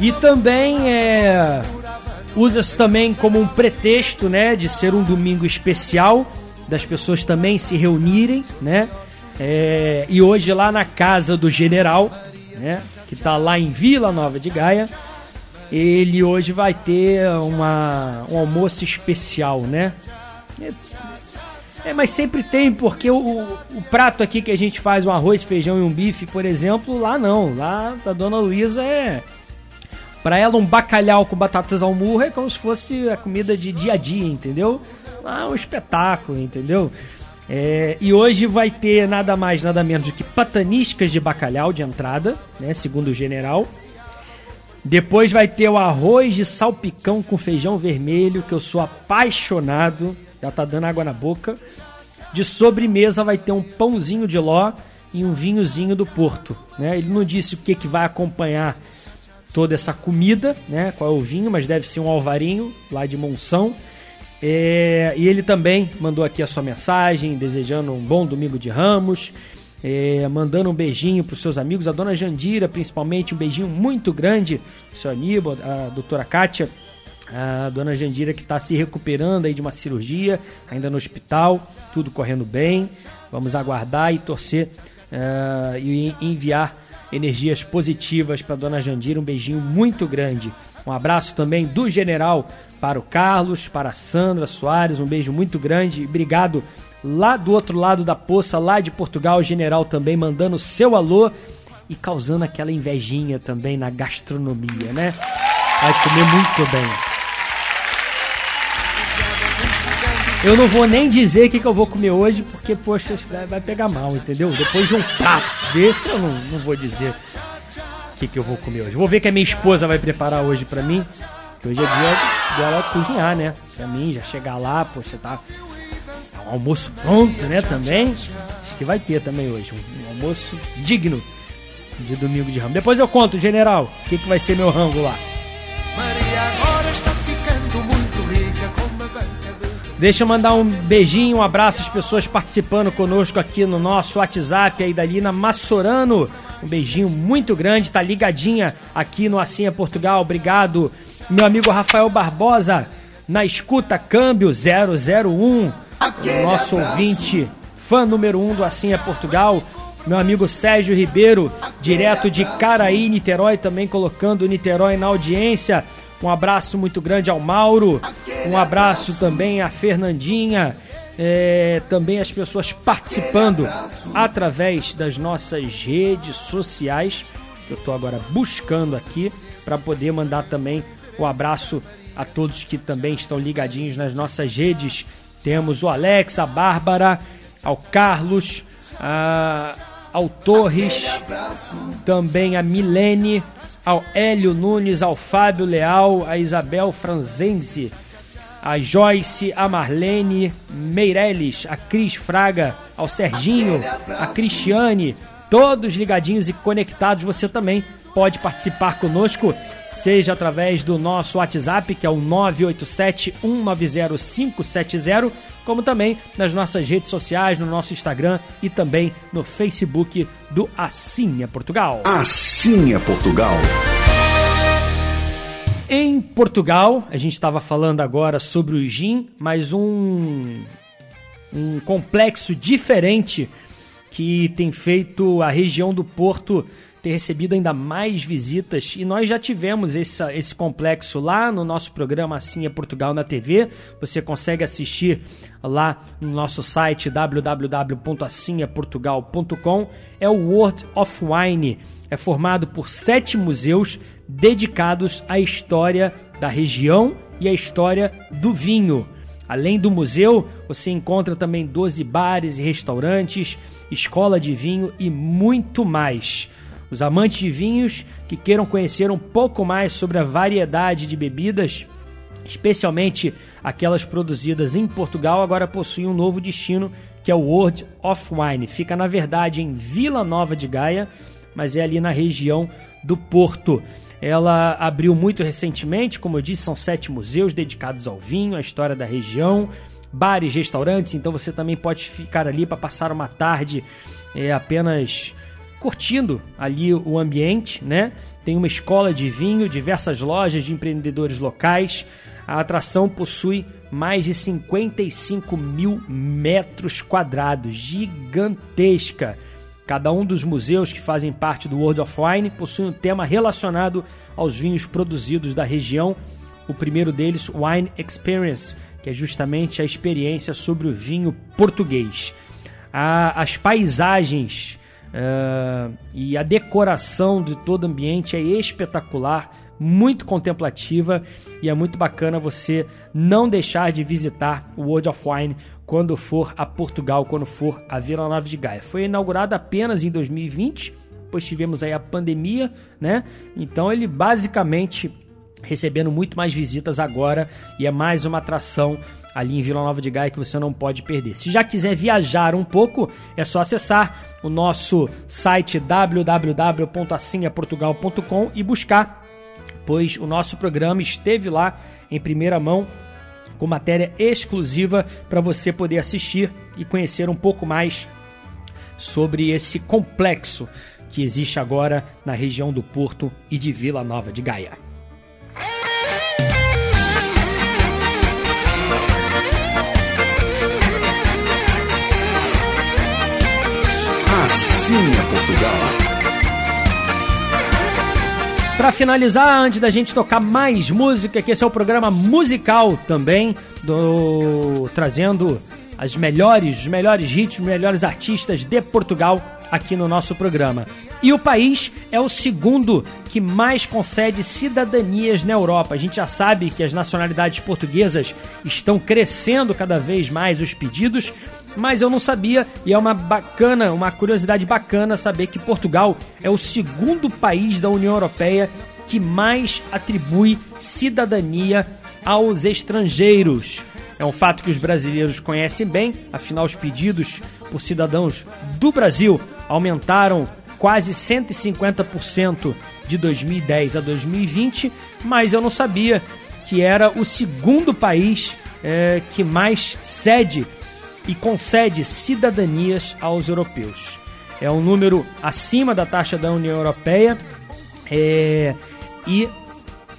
E também é, usa-se também como um pretexto, né, de ser um domingo especial, das pessoas também se reunirem, né? É, e hoje lá na casa do general, né, que está lá em Vila Nova de Gaia, ele hoje vai ter uma, um almoço especial, né? É, é, mas sempre tem, porque o, o prato aqui que a gente faz, um arroz, feijão e um bife, por exemplo, lá não. Lá da Dona Luísa é. Pra ela, um bacalhau com batatas ao murro é como se fosse a comida de dia a dia, entendeu? É um espetáculo, entendeu? É, e hoje vai ter nada mais, nada menos do que pataniscas de bacalhau de entrada, né? Segundo o general. Depois vai ter o arroz de salpicão com feijão vermelho, que eu sou apaixonado, já tá dando água na boca. De sobremesa vai ter um pãozinho de ló e um vinhozinho do Porto, né? Ele não disse o que, que vai acompanhar toda essa comida, né? Qual é o vinho, mas deve ser um alvarinho lá de Monção. É, e ele também mandou aqui a sua mensagem, desejando um bom domingo de ramos, é, mandando um beijinho para os seus amigos, a dona Jandira, principalmente, um beijinho muito grande, seu Aníbal, a doutora Kátia, a dona Jandira que está se recuperando aí de uma cirurgia, ainda no hospital, tudo correndo bem. Vamos aguardar e torcer uh, e enviar energias positivas para dona Jandira. Um beijinho muito grande. Um abraço também do general para o Carlos, para a Sandra Soares. Um beijo muito grande. Obrigado lá do outro lado da poça, lá de Portugal, o general também mandando seu alô e causando aquela invejinha também na gastronomia, né? Vai comer muito bem. Eu não vou nem dizer o que, que eu vou comer hoje, porque, poxa, vai pegar mal, entendeu? Depois de um prato desse, eu não, não vou dizer o que, que eu vou comer hoje. Vou ver que a minha esposa vai preparar hoje pra mim, que hoje é dia dela cozinhar, né? Pra mim, já chegar lá, poxa, tá, tá um almoço pronto, né, também. Acho que vai ter também hoje, um, almoço digno de domingo de ramo. Depois eu conto, general, o que, que vai ser meu rango lá. Deixa eu mandar um beijinho, um abraço às pessoas participando conosco aqui no nosso WhatsApp aí da Lina Massorano. Um beijinho muito grande, tá ligadinha aqui no Assim é Portugal. Obrigado, meu amigo Rafael Barbosa, na escuta câmbio 001. O nosso ouvinte, fã número um do Assim é Portugal. Meu amigo Sérgio Ribeiro, direto de Caraí, Niterói, também colocando Niterói na audiência. Um abraço muito grande ao Mauro. Um abraço também à Fernandinha. É, também as pessoas participando através das nossas redes sociais. que Eu estou agora buscando aqui para poder mandar também um abraço a todos que também estão ligadinhos nas nossas redes. Temos o Alex, a Bárbara, ao Carlos, a, ao Torres, também a Milene, ao Hélio Nunes, ao Fábio Leal, a Isabel Franzense, a Joyce, a Marlene Meirelles, a Cris Fraga, ao Serginho, a Cristiane, todos ligadinhos e conectados. Você também pode participar conosco, seja através do nosso WhatsApp, que é o 987 190 570, como também nas nossas redes sociais, no nosso Instagram e também no Facebook do é Portugal. Assim é Portugal. Em Portugal, a gente estava falando agora sobre o gin, mas um, um complexo diferente que tem feito a região do Porto ter recebido ainda mais visitas e nós já tivemos esse, esse complexo lá no nosso programa Assim é Portugal na TV. Você consegue assistir lá no nosso site www.assimeportugal.com. É o World of Wine. É formado por sete museus dedicados à história da região e à história do vinho. Além do museu, você encontra também 12 bares e restaurantes, escola de vinho e muito mais. Os amantes de vinhos que queiram conhecer um pouco mais sobre a variedade de bebidas, especialmente aquelas produzidas em Portugal, agora possuem um novo destino que é o World of Wine. Fica na verdade em Vila Nova de Gaia, mas é ali na região do Porto. Ela abriu muito recentemente, como eu disse, são sete museus dedicados ao vinho, à história da região, bares, restaurantes, então você também pode ficar ali para passar uma tarde é, apenas curtindo ali o ambiente, né? Tem uma escola de vinho, diversas lojas de empreendedores locais. A atração possui mais de 55 mil metros quadrados, gigantesca. Cada um dos museus que fazem parte do World of Wine possui um tema relacionado aos vinhos produzidos da região. O primeiro deles, Wine Experience, que é justamente a experiência sobre o vinho português. as paisagens uh, e a decoração de todo o ambiente é espetacular, muito contemplativa e é muito bacana você não deixar de visitar o World of Wine quando for a Portugal, quando for a Vila Nova de Gaia. Foi inaugurado apenas em 2020, pois tivemos aí a pandemia, né? Então ele basicamente recebendo muito mais visitas agora e é mais uma atração ali em Vila Nova de Gaia que você não pode perder. Se já quiser viajar um pouco, é só acessar o nosso site www.assimeportugal.com e buscar, pois o nosso programa esteve lá em primeira mão com matéria exclusiva para você poder assistir e conhecer um pouco mais sobre esse complexo que existe agora na região do Porto e de Vila Nova de Gaia. Portugal. Para finalizar, antes da gente tocar mais música, que esse é o programa musical também, do trazendo as melhores, melhores hits, os melhores artistas de Portugal aqui no nosso programa. E o país é o segundo que mais concede cidadanias na Europa. A gente já sabe que as nacionalidades portuguesas estão crescendo cada vez mais os pedidos, mas eu não sabia e é uma bacana, uma curiosidade bacana saber que Portugal é o segundo país da União Europeia que mais atribui cidadania aos estrangeiros. É um fato que os brasileiros conhecem bem, afinal, os pedidos por cidadãos do Brasil aumentaram quase 150% de 2010 a 2020, mas eu não sabia que era o segundo país é, que mais cede e concede cidadanias aos europeus. É um número acima da taxa da União Europeia é, e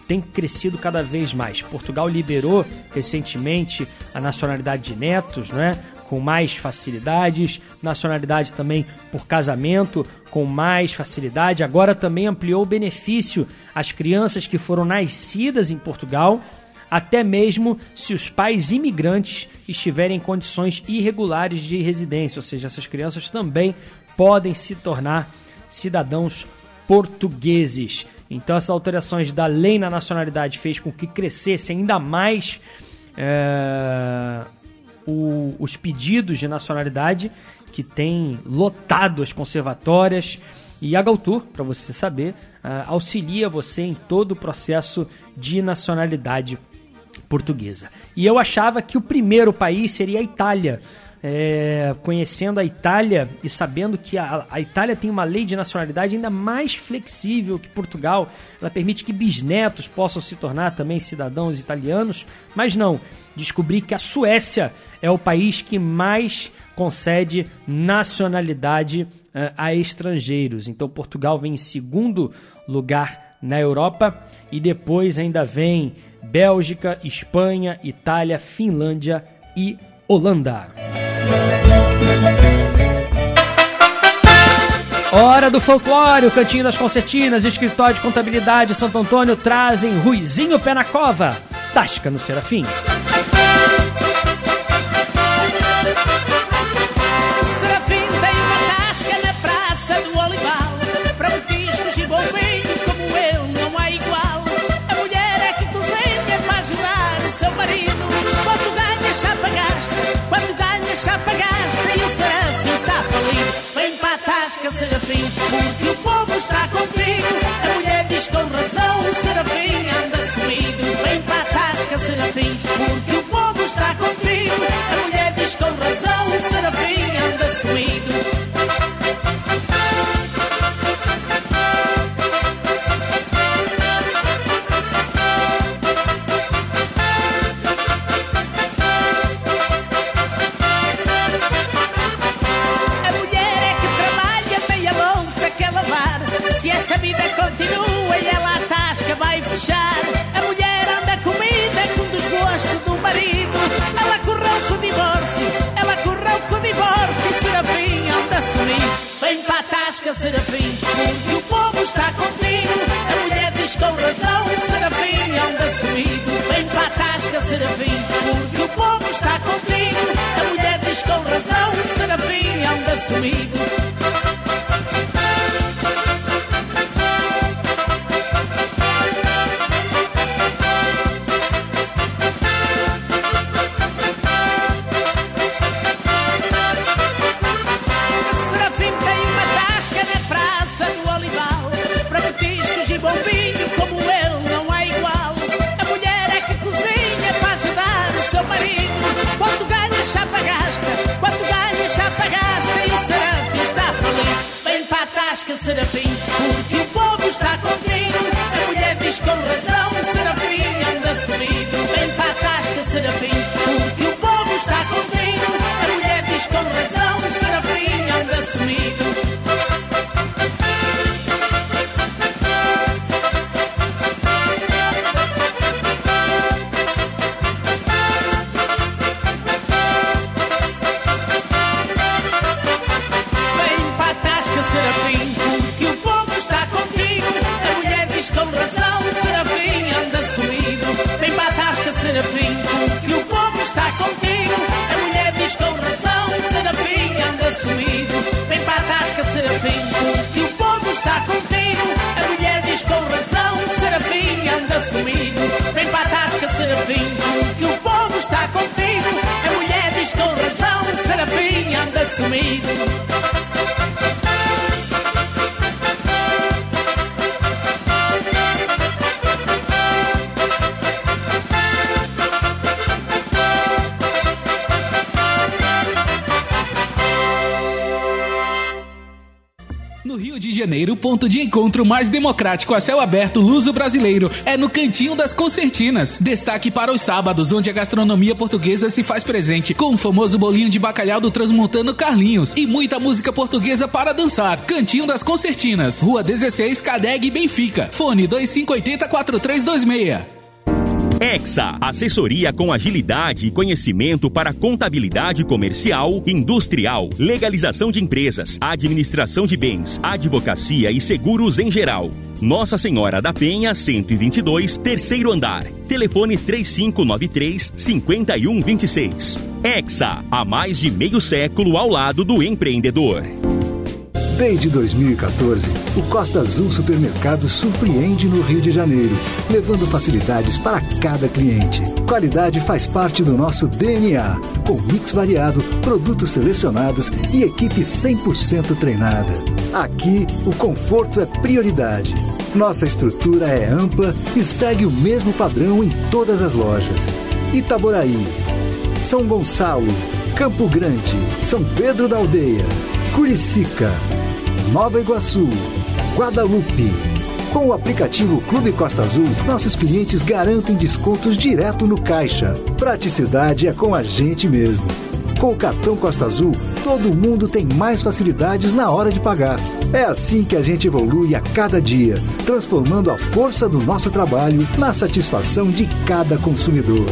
tem crescido cada vez mais. Portugal liberou recentemente a nacionalidade de netos, não é? com mais facilidades, nacionalidade também por casamento com mais facilidade. Agora também ampliou o benefício às crianças que foram nascidas em Portugal, até mesmo se os pais imigrantes estiverem em condições irregulares de residência, ou seja, essas crianças também podem se tornar cidadãos portugueses. Então, essas alterações da lei na nacionalidade fez com que crescesse ainda mais é, o- os pedidos de nacionalidade que tem lotado as conservatórias. E a Galtur, para você saber, ah, auxilia você em todo o processo de nacionalidade portuguesa. E eu achava que o primeiro país seria a Itália. É, conhecendo a Itália e sabendo que a, a Itália tem uma lei de nacionalidade ainda mais flexível que Portugal, ela permite que bisnetos possam se tornar também cidadãos italianos, mas não. Descobri que a Suécia é o país que mais concede nacionalidade eh, a estrangeiros. Então Portugal vem em segundo lugar na Europa e depois ainda vem Bélgica, Espanha, Itália, Finlândia e Holanda. Hora do folclore, o Cantinho das Concertinas, Escritório de Contabilidade Santo Antônio trazem Ruizinho Pé na Cova, Tasca no. Serafim para a Porque o povo está contigo A mulher diz com razão, Serafim anda sumido Vem para a tasca Serafim. Porque o povo está contigo A mulher diz com razão, Serafim anda sumido Serafim encontro mais democrático a céu aberto luso brasileiro é no Cantinho das Concertinas. Destaque para os sábados, onde a gastronomia portuguesa se faz presente, com o famoso bolinho de bacalhau do transmontano Carlinhos e muita música portuguesa para dançar. Cantinho das Concertinas, Rua 16, Cadeg, Benfica. Fone 2580 4326. Exa, assessoria com agilidade e conhecimento para contabilidade comercial, industrial, legalização de empresas, administração de bens, advocacia e seguros em geral. Nossa Senhora da Penha, 122, terceiro andar. Telefone 3593 5126. Exa, há mais de meio século ao lado do empreendedor. Desde 2014, o Costa Azul Supermercado surpreende no Rio de Janeiro, levando facilidades para cada cliente. Qualidade faz parte do nosso DNA, com mix variado, produtos selecionados e equipe 100% treinada. Aqui, o conforto é prioridade. Nossa estrutura é ampla e segue o mesmo padrão em todas as lojas. Itaboraí, São Gonçalo, Campo Grande, São Pedro da Aldeia, Curicica, Nova Iguaçu, Guadalupe. Com o aplicativo Clube Costa Azul, nossos clientes garantem descontos direto no caixa. Praticidade é com a gente mesmo. Com o cartão Costa Azul, todo mundo tem mais facilidades na hora de pagar. É assim que a gente evolui a cada dia, transformando a força do nosso trabalho na satisfação de cada consumidor.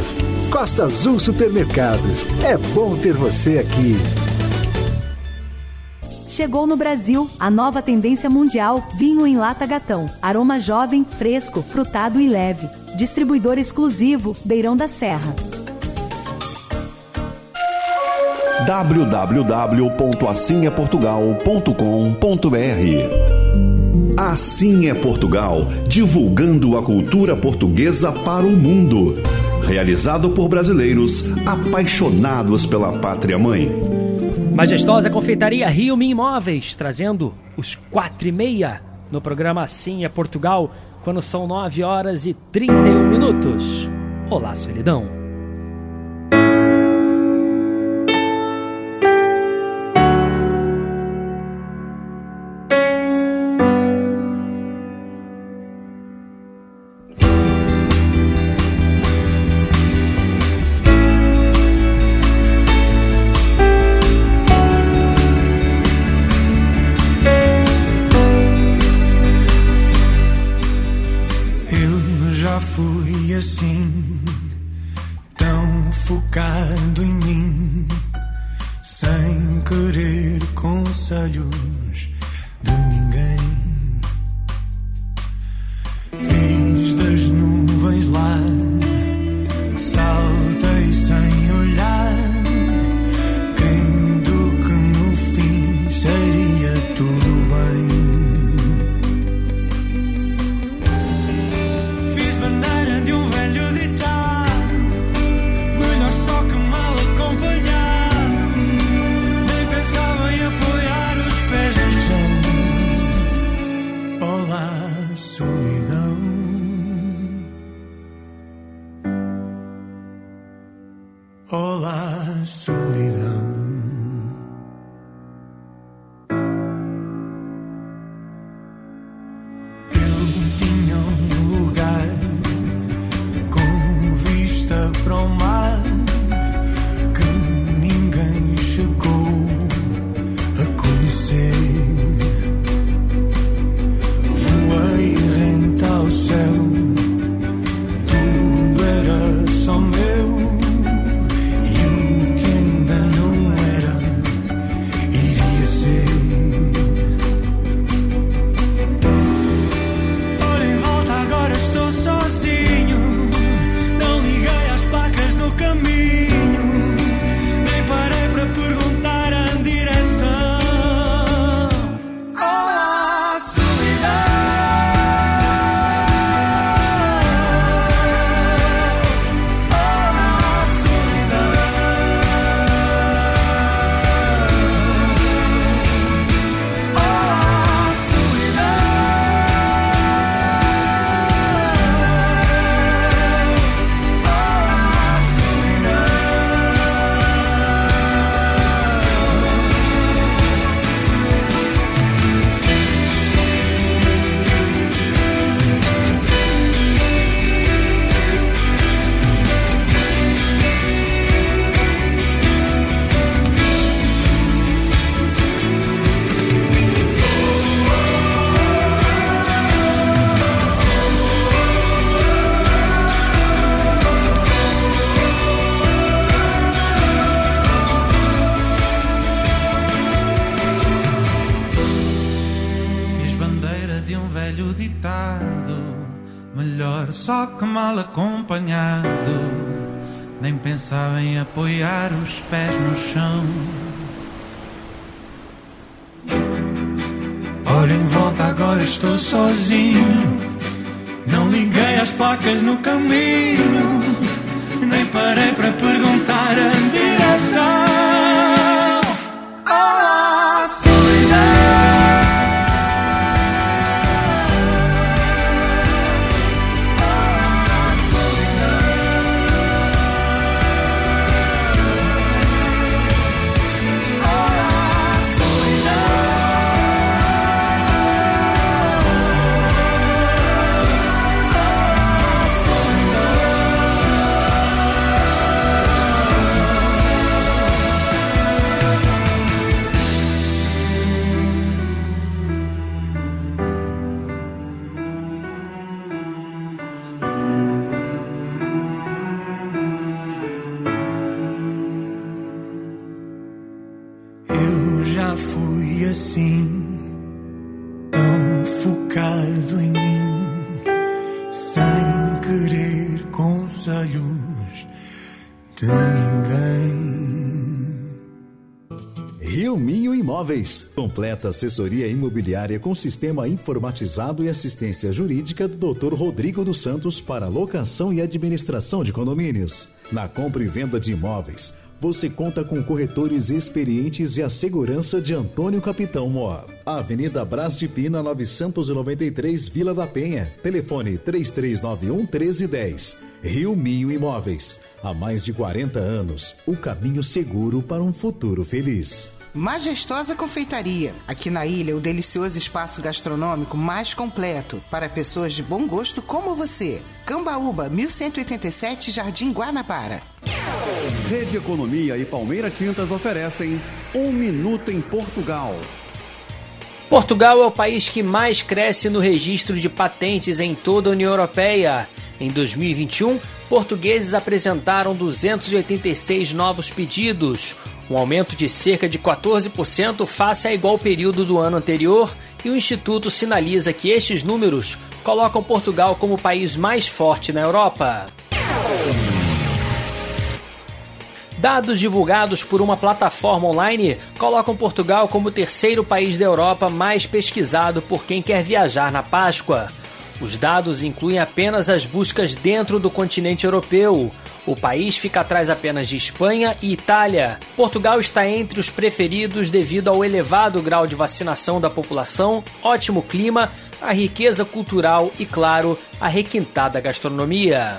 Costa Azul Supermercados. É bom ter você aqui. Chegou no Brasil a nova tendência mundial vinho em lata gatão. Aroma jovem, fresco, frutado e leve. Distribuidor exclusivo Beirão da Serra. www.assimeportugal.com.br Assim é Portugal, divulgando a cultura portuguesa para o mundo. Realizado por brasileiros apaixonados pela pátria mãe. Majestosa Confeitaria Rio Imóveis, trazendo os quatro e meia no programa Assim é Portugal, quando são 9 horas e 31 minutos. Olá, solidão. Completa assessoria imobiliária com sistema informatizado e assistência jurídica do Dr. Rodrigo dos Santos para locação e administração de condomínios. Na compra e venda de imóveis, você conta com corretores experientes e a segurança de Antônio Capitão Mó. Avenida Brás de Pina, 993, Vila da Penha. Telefone 3391 1310. Rio Minho Imóveis. Há mais de 40 anos, o caminho seguro para um futuro feliz. Majestosa Confeitaria. Aqui na ilha, o delicioso espaço gastronômico mais completo para pessoas de bom gosto como você. Cambaúba, 1187, Jardim Guanabara. Rede Economia e Palmeira Tintas oferecem Um Minuto em Portugal. Portugal é o país que mais cresce no registro de patentes em toda a União Europeia. Em 2021, portugueses apresentaram 286 novos pedidos, um aumento de cerca de 14% face a igual período do ano anterior, e o Instituto sinaliza que estes números colocam Portugal como o país mais forte na Europa. Dados divulgados por uma plataforma online colocam Portugal como o terceiro país da Europa mais pesquisado por quem quer viajar na Páscoa. Os dados incluem apenas as buscas dentro do continente europeu. O país fica atrás apenas de Espanha e Itália. Portugal está entre os preferidos devido ao elevado grau de vacinação da população, ótimo clima, a riqueza cultural e, claro, a requintada gastronomia.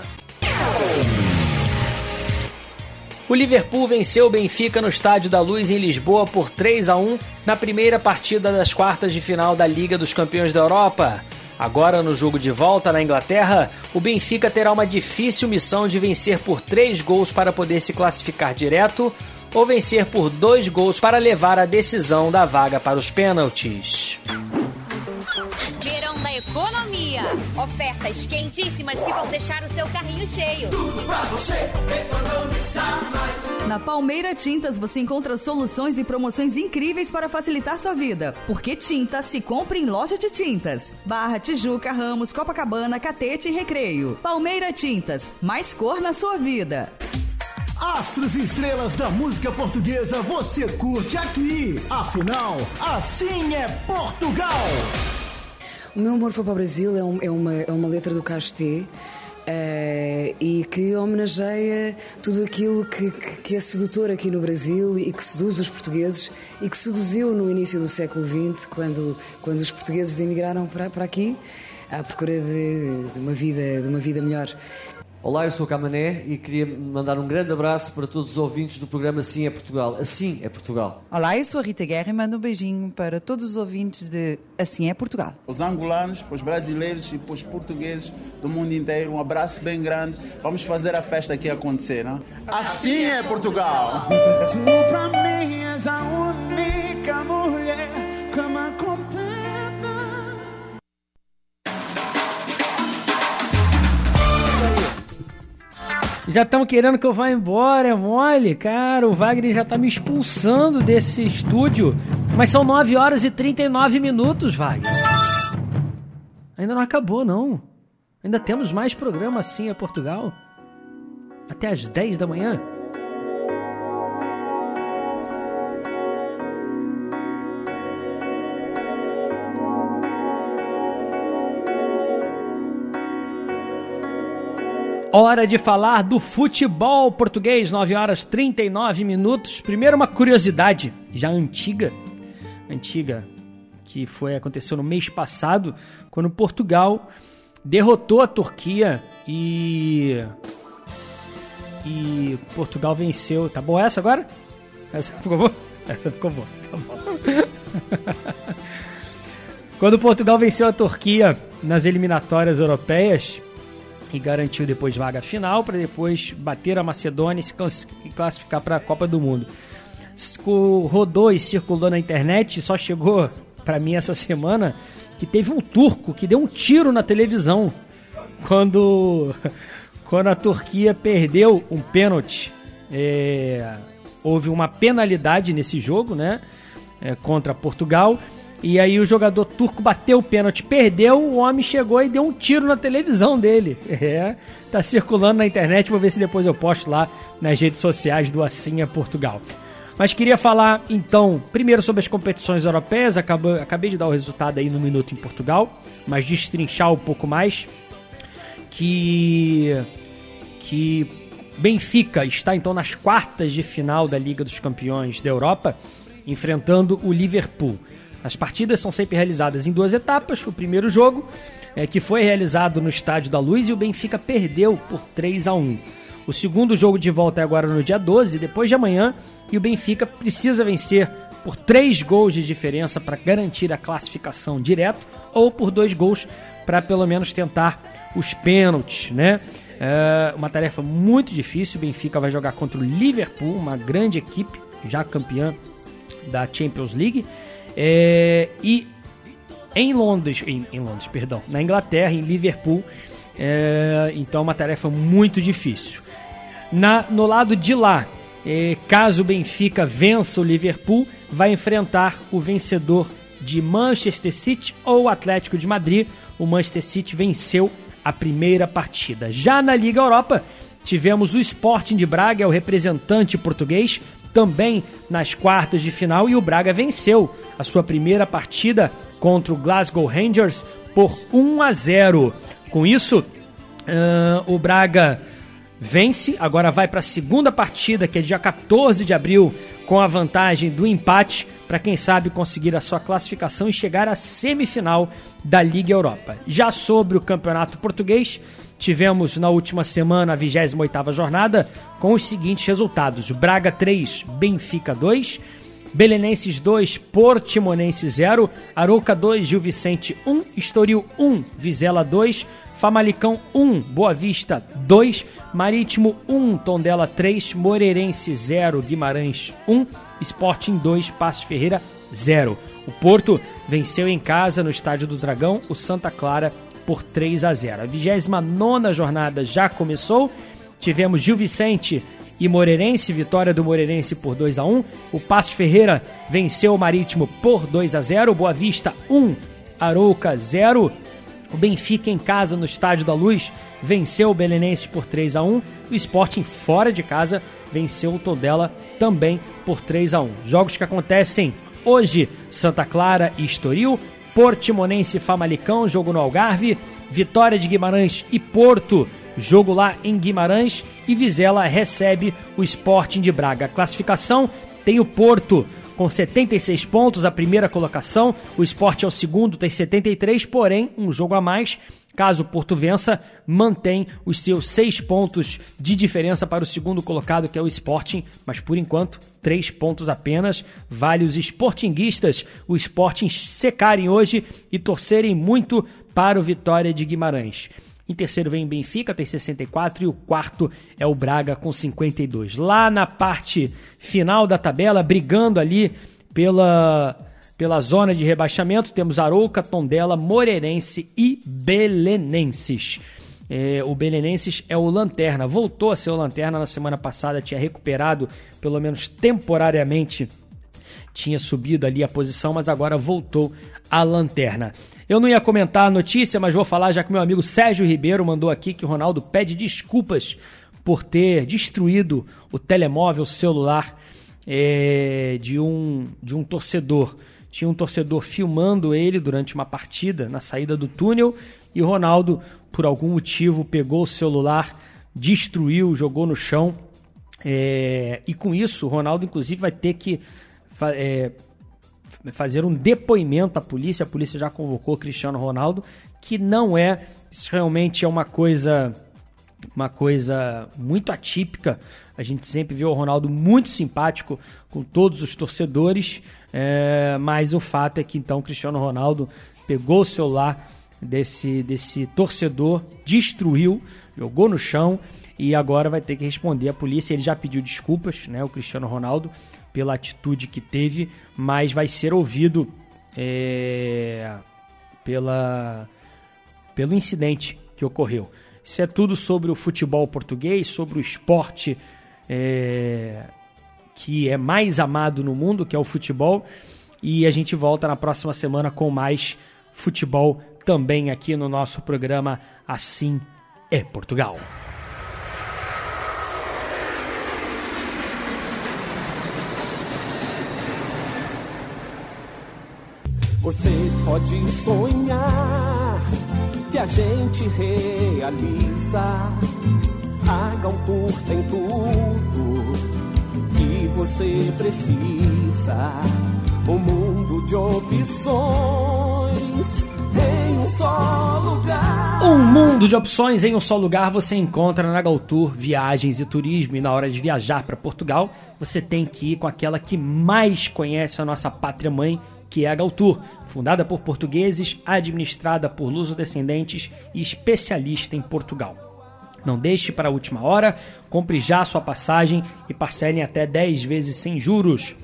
O Liverpool venceu o Benfica no Estádio da Luz em Lisboa por 3 a 1 na primeira partida das quartas de final da Liga dos Campeões da Europa. Agora, no jogo de volta na Inglaterra, o Benfica terá uma difícil missão de vencer por 3 gols para poder se classificar direto ou vencer por 2 gols para levar a decisão da vaga para os pênaltis. Economia. Ofertas quentíssimas que vão deixar o seu carrinho cheio. Tudo pra você economizar mais. Na Palmeira Tintas você encontra soluções e promoções incríveis para facilitar sua vida. Porque tinta se compra em loja de tintas. Barra, Tijuca, Ramos, Copacabana, Catete e Recreio. Palmeira Tintas, mais cor na sua vida. Astros e estrelas da música portuguesa você curte aqui. Afinal, assim é Portugal. O meu amor foi para o Brasil é, um- é uma, é uma letra do Casté eh, e que homenageia tudo aquilo que, que, que é sedutor aqui no Brasil e que seduz os portugueses e que seduziu no início do século XX, quando, quando os portugueses emigraram para, para aqui à procura de, de uma vida, de uma vida melhor. Olá, eu sou o Camané e queria mandar um grande abraço para todos os ouvintes do programa Assim é Portugal. Assim é Portugal. Olá, eu sou a Rita Guerra e mando um beijinho para todos os ouvintes de Assim é Portugal. Os angolanos, para os brasileiros e para os portugueses do mundo inteiro, um abraço bem grande. Vamos fazer a festa aqui acontecer, não? Assim é Portugal! Tu pra mim és a única mulher Já estão querendo que eu vá embora, é mole? Cara, o Wagner já tá me expulsando desse estúdio. Mas são 9 horas e 39 minutos, Wagner. Ainda não acabou, não. Ainda temos mais programa assim a Portugal. Até às 10 da manhã. Hora de falar do futebol português, 9 horas 39 minutos. Primeiro uma curiosidade, já antiga, antiga, que foi aconteceu no mês passado, quando Portugal derrotou a Turquia e e Portugal venceu. Tá bom essa agora? Essa ficou boa? Essa ficou boa. Tá bom. quando Portugal venceu a Turquia nas eliminatórias europeias, e garantiu depois vaga final para depois bater a Macedônia e classificar para a Copa do Mundo. Rodou e circulou na internet, só chegou para mim essa semana que teve um turco que deu um tiro na televisão quando quando a Turquia perdeu um pênalti. É, houve uma penalidade nesse jogo, né? É, contra Portugal e aí o jogador turco bateu o pênalti, perdeu, o homem chegou e deu um tiro na televisão dele. É, tá circulando na internet, vou ver se depois eu posto lá nas redes sociais do Assim é Portugal. Mas queria falar então, primeiro sobre as competições europeias, acabei, acabei de dar o resultado aí no minuto em Portugal, mas destrinchar um pouco mais que que Benfica está então nas quartas de final da Liga dos Campeões da Europa, enfrentando o Liverpool. As partidas são sempre realizadas em duas etapas. O primeiro jogo, é, que foi realizado no Estádio da Luz, e o Benfica perdeu por 3 a 1 O segundo jogo de volta é agora no dia 12, depois de amanhã, e o Benfica precisa vencer por três gols de diferença para garantir a classificação direto, ou por dois gols para pelo menos tentar os pênaltis, né? É uma tarefa muito difícil. O Benfica vai jogar contra o Liverpool, uma grande equipe, já campeã da Champions League. É, e em Londres, em, em, Londres, perdão, na Inglaterra, em Liverpool, é, então uma tarefa muito difícil. Na, no lado de lá, é, caso o Benfica vença o Liverpool, vai enfrentar o vencedor de Manchester City ou Atlético de Madrid. O Manchester City venceu a primeira partida. Já na Liga Europa, tivemos o Sporting de Braga, é o representante português, também nas quartas de final e o Braga venceu a sua primeira partida contra o Glasgow Rangers por 1 a 0. Com isso, uh, o Braga vence, agora vai para a segunda partida, que é dia 14 de abril, com a vantagem do empate, para quem sabe conseguir a sua classificação e chegar à semifinal da Liga Europa. Já sobre o Campeonato Português, tivemos na última semana a 28ª jornada com os seguintes resultados: Braga 3, Benfica 2, Belenenses 2, Portimonense 0, Arouca 2, Gil Vicente 1, Estoril 1, Vizela 2, Famalicão 1, Boa Vista 2, Marítimo 1, Tondela 3, Moreirense 0, Guimarães 1, Sporting 2, Passos Ferreira 0. O Porto venceu em casa no Estádio do Dragão o Santa Clara por 3 a 0. A 29 jornada já começou. Tivemos Gil Vicente e Moreirense, vitória do Moreirense por 2 a 1. O Passos Ferreira venceu o Marítimo por 2 a 0. Boa Vista 1, Arouca 0. O Benfica em casa no Estádio da Luz venceu o Belenense por 3 a 1. O Sporting fora de casa venceu o Tondela também por 3 a 1. Jogos que acontecem hoje: Santa Clara e Estoril, Portimonense Famalicão, jogo no Algarve, Vitória de Guimarães e Porto, jogo lá em Guimarães, e Vizela recebe o Sporting de Braga. Classificação tem o Porto com 76 pontos, a primeira colocação, o Sport é o segundo, tem 73, porém um jogo a mais Caso o Porto vença, mantém os seus seis pontos de diferença para o segundo colocado, que é o Sporting, mas por enquanto, três pontos apenas. Vale os sportinguistas, o Sporting secarem hoje e torcerem muito para o Vitória de Guimarães. Em terceiro vem Benfica, tem 64, e o quarto é o Braga com 52. Lá na parte final da tabela, brigando ali pela pela zona de rebaixamento, temos Arouca, Tondela, Moreirense e Belenenses. É, o Belenenses é o Lanterna, voltou a ser o Lanterna na semana passada, tinha recuperado, pelo menos temporariamente, tinha subido ali a posição, mas agora voltou à lanterna. Eu não ia comentar a notícia, mas vou falar já que meu amigo Sérgio Ribeiro mandou aqui que o Ronaldo pede desculpas por ter destruído o telemóvel celular é, de, um, de um torcedor. Tinha um torcedor filmando ele durante uma partida na saída do túnel e Ronaldo, por algum motivo, pegou o celular, destruiu, jogou no chão. É, e com isso, o Ronaldo, inclusive, vai ter que é, fazer um depoimento à polícia. A polícia já convocou Cristiano Ronaldo, que não é, isso realmente é uma coisa uma coisa muito atípica. A gente sempre vê o Ronaldo muito simpático com todos os torcedores, é, mas o fato é que então Cristiano Ronaldo pegou o celular desse, desse torcedor, destruiu, jogou no chão e agora vai ter que responder à polícia. Ele já pediu desculpas, né, o Cristiano Ronaldo, pela atitude que teve, mas vai ser ouvido é, pela, pelo incidente que ocorreu. Isso é tudo sobre o futebol português, sobre o esporte é, que é mais amado no mundo, que é o futebol. E a gente volta na próxima semana com mais futebol também aqui no nosso programa Assim é Portugal. Você pode sonhar que a gente realiza. A Galtour tem tudo que você precisa. Um mundo de opções em um só lugar. Um mundo de opções em um só lugar você encontra na Galtour Viagens e Turismo. E na hora de viajar para Portugal, você tem que ir com aquela que mais conhece a nossa pátria mãe, que é a Galtour, fundada por portugueses, administrada por luso-descendentes e especialista em Portugal. Não deixe para a última hora, compre já sua passagem e parcele até 10 vezes sem juros.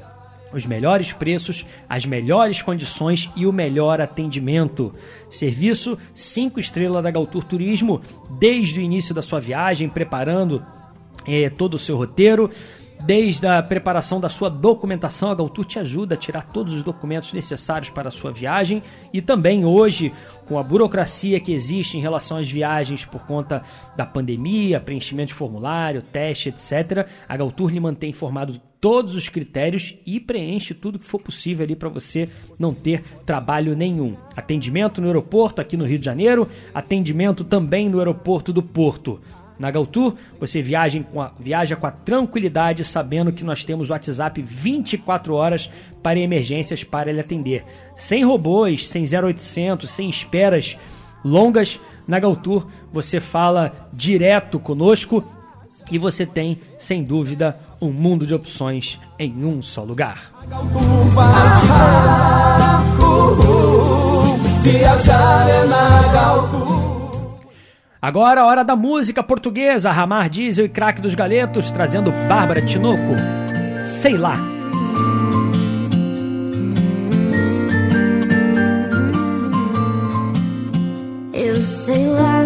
Os melhores preços, as melhores condições e o melhor atendimento. Serviço 5 estrelas da Galtour Turismo, desde o início da sua viagem, preparando eh, todo o seu roteiro. Desde a preparação da sua documentação, a Galtour te ajuda a tirar todos os documentos necessários para a sua viagem e também hoje, com a burocracia que existe em relação às viagens por conta da pandemia, preenchimento de formulário, teste, etc., a Galtour lhe mantém informado todos os critérios e preenche tudo que for possível ali para você não ter trabalho nenhum. Atendimento no aeroporto aqui no Rio de Janeiro, atendimento também no aeroporto do Porto. Na Galtour, você viaja com, a, viaja com a tranquilidade, sabendo que nós temos o WhatsApp 24 horas para emergências para ele atender. Sem robôs, sem 0800, sem esperas longas. Na Galtour, você fala direto conosco e você tem, sem dúvida, um mundo de opções em um só lugar. Viajar é na Galtour. Agora a hora da música portuguesa, Ramar Diesel e Craque dos Galetos, trazendo Bárbara Tinoco. Sei lá. Eu sei lá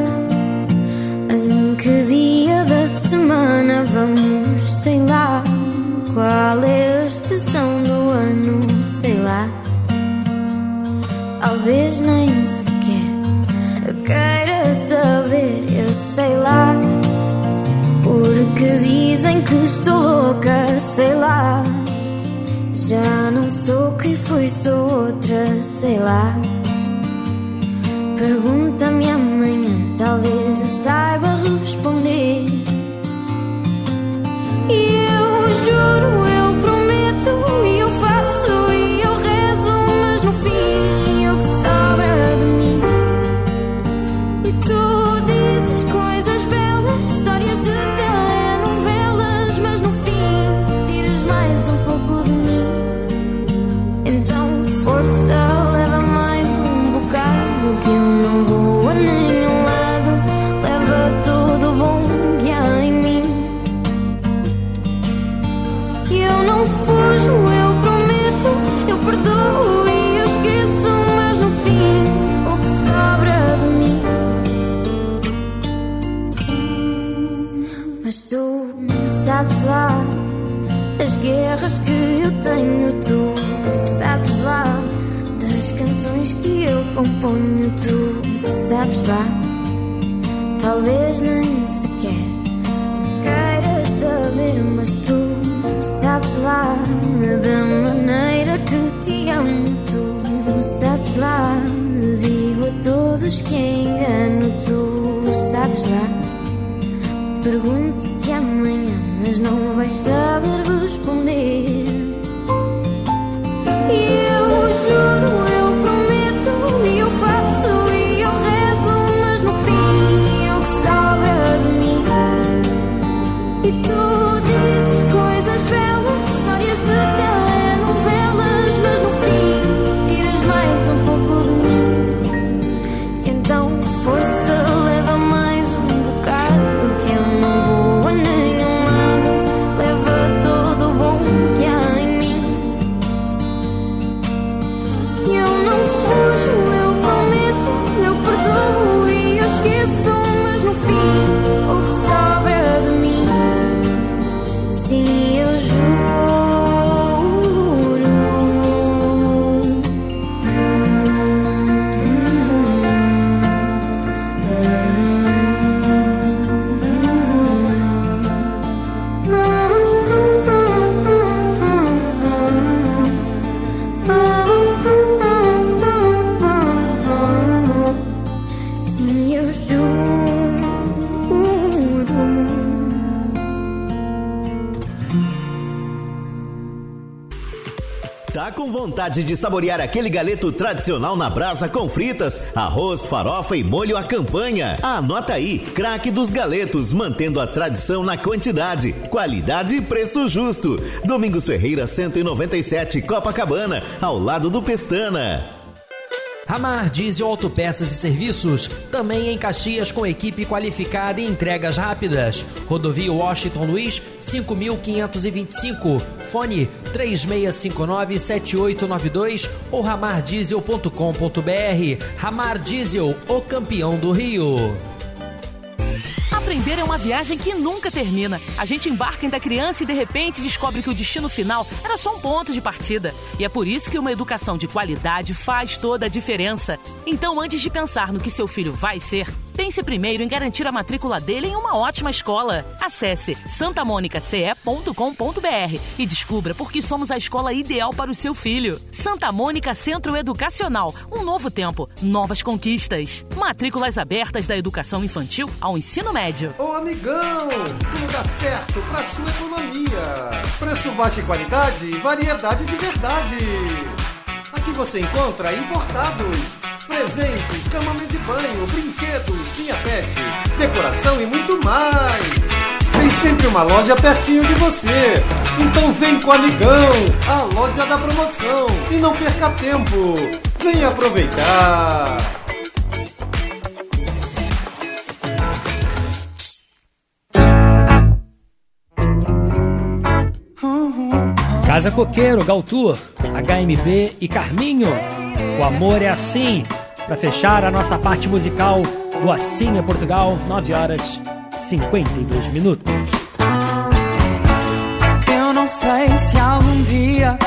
em que dia da semana vamos, sei lá qual é a estação do ano, sei lá. Talvez nem sequer queira saber, eu sei lá. Porque dizem que estou louca, sei lá. Já não sou quem fui, sou outra, sei lá. Pergunta-me amanhã, talvez eu saiba responder. E eu juro, eu prometo, tenho, tu sabes lá. Das canções que eu componho, tu sabes lá. Talvez nem sequer queiras saber, mas tu sabes lá. Da maneira que te amo, tu sabes lá. Digo a todos que engano, tu sabes lá. Pergunto-te amanhã, mas não vais saber dos de saborear aquele galeto tradicional na brasa com fritas, arroz, farofa e molho à campanha? Anota aí, craque dos galetos, mantendo a tradição na quantidade, qualidade e preço justo. Domingos Ferreira 197, Copacabana, ao lado do Pestana. Ramar Diesel Autopeças e Serviços, também em Caxias com equipe qualificada e entregas rápidas. Rodovia Washington Luiz, 5525. Fone 3659-7892 ou ramardiesel.com.br. Ramar Diesel, o campeão do Rio. Aprender é uma viagem que nunca termina. A gente embarca em da criança e de repente descobre que o destino final era só um ponto de partida. E é por isso que uma educação de qualidade faz toda a diferença. Então, antes de pensar no que seu filho vai ser, pense primeiro em garantir a matrícula dele em uma ótima escola. Acesse santamonicace.com.br e descubra por que somos a escola ideal para o seu filho. Santa Mônica Centro Educacional. Um novo tempo, novas conquistas. Matrículas abertas da educação infantil ao ensino médio. Ô amigão, tudo dá certo pra sua economia. Preço baixo e qualidade, variedade de verdade. Aqui você encontra importados, presentes, cama, mesa e banho, brinquedos, linha pet, decoração e muito mais. Tem sempre uma loja pertinho de você. Então vem com o amigão, a loja da promoção. E não perca tempo. Vem aproveitar. Casa Coqueiro, Galtur, HMB e Carminho. O amor é assim. Para fechar a nossa parte musical do Assim é Portugal, 9 horas 52 minutos. Eu não sei se algum dia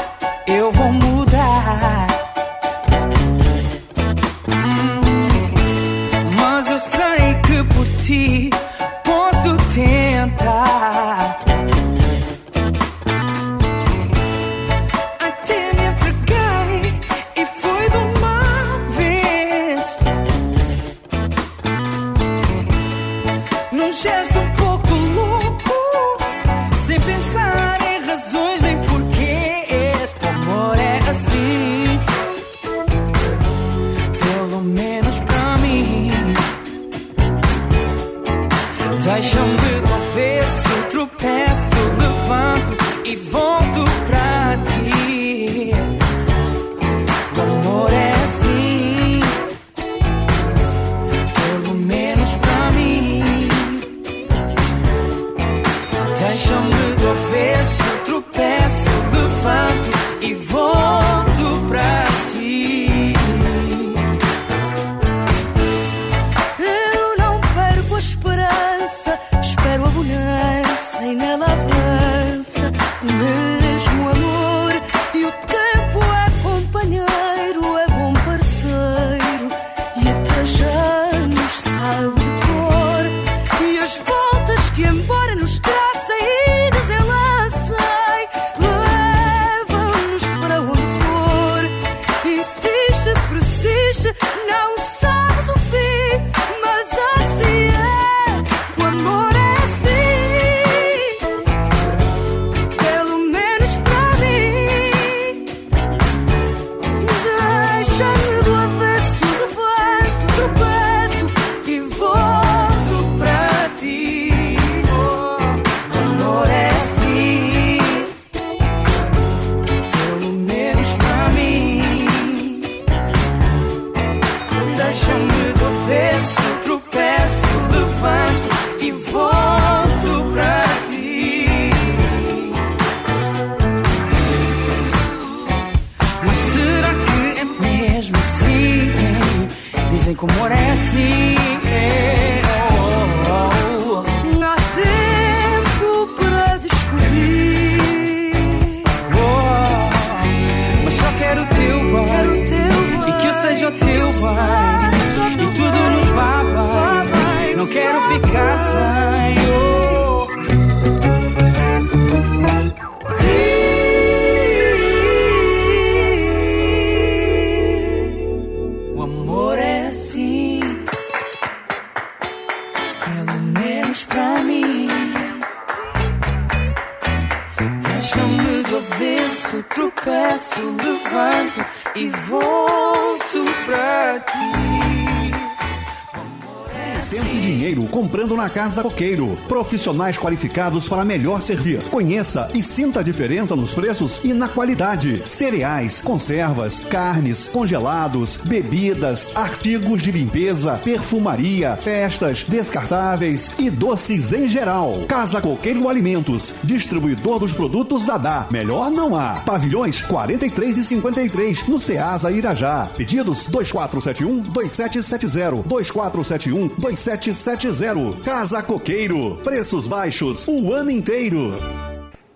comprando na Casa Coqueiro. Profissionais qualificados para melhor servir. Conheça e sinta a diferença nos preços e na qualidade. Cereais, conservas, carnes, congelados, bebidas, artigos de limpeza, perfumaria, festas, descartáveis e doces em geral. Casa Coqueiro Alimentos, distribuidor dos produtos Dadá. Melhor não há. Pavilhões 43 e 53 no Ceasa Irajá. Pedidos 2471 2770 2471 2770. Casa Coqueiro. Preços baixos o ano inteiro.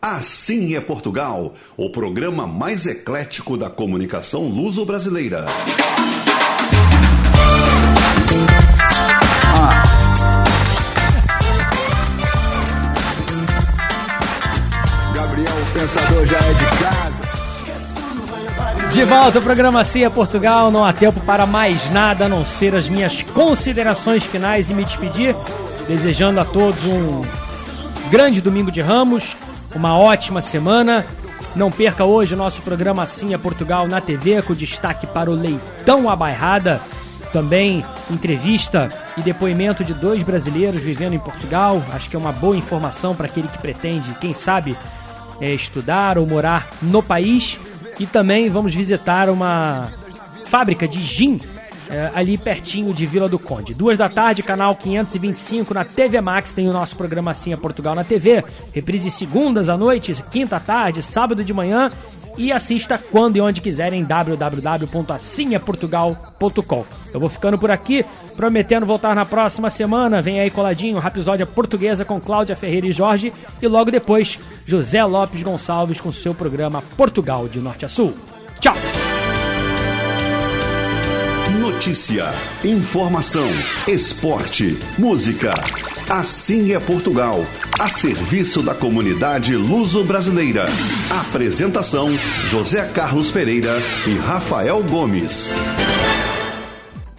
Assim é Portugal, o programa mais eclético da comunicação luso-brasileira. Gabriel, o pensador já é de casa. De volta ao programa Cia Portugal, não há tempo para mais nada a não ser as minhas considerações finais e me despedir, desejando a todos um grande domingo de Ramos, uma ótima semana. Não perca hoje o nosso programa Cia Portugal na TV, com destaque para o Leitão à Bairrada, também entrevista e depoimento de dois brasileiros vivendo em Portugal. Acho que é uma boa informação para aquele que pretende, quem sabe, é, estudar ou morar no país. E também vamos visitar uma fábrica de gin é, ali pertinho de Vila do Conde. Duas da tarde, canal 525 na TV Max, tem o nosso programa Assim é Portugal na TV. Reprise segundas à noite, quinta à tarde, sábado de manhã. E assista quando e onde quiser em www.assimeportugal.com. Eu vou ficando por aqui, prometendo voltar na próxima semana. Vem aí coladinho, Rapisódia Portuguesa com Cláudia Ferreira e Jorge. E logo depois, José Lopes Gonçalves com seu programa Portugal de Norte a Sul. Tchau! Notícia, informação, esporte, música. Assim é Portugal, a serviço da comunidade luso-brasileira. Apresentação: José Carlos Pereira e Rafael Gomes.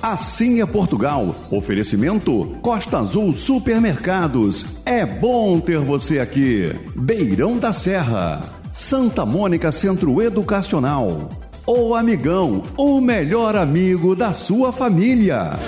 Assim é Portugal. Oferecimento Costa Azul Supermercados. É bom ter você aqui. Beirão da Serra. Santa Mônica Centro Educacional. O Amigão, o melhor amigo da sua família.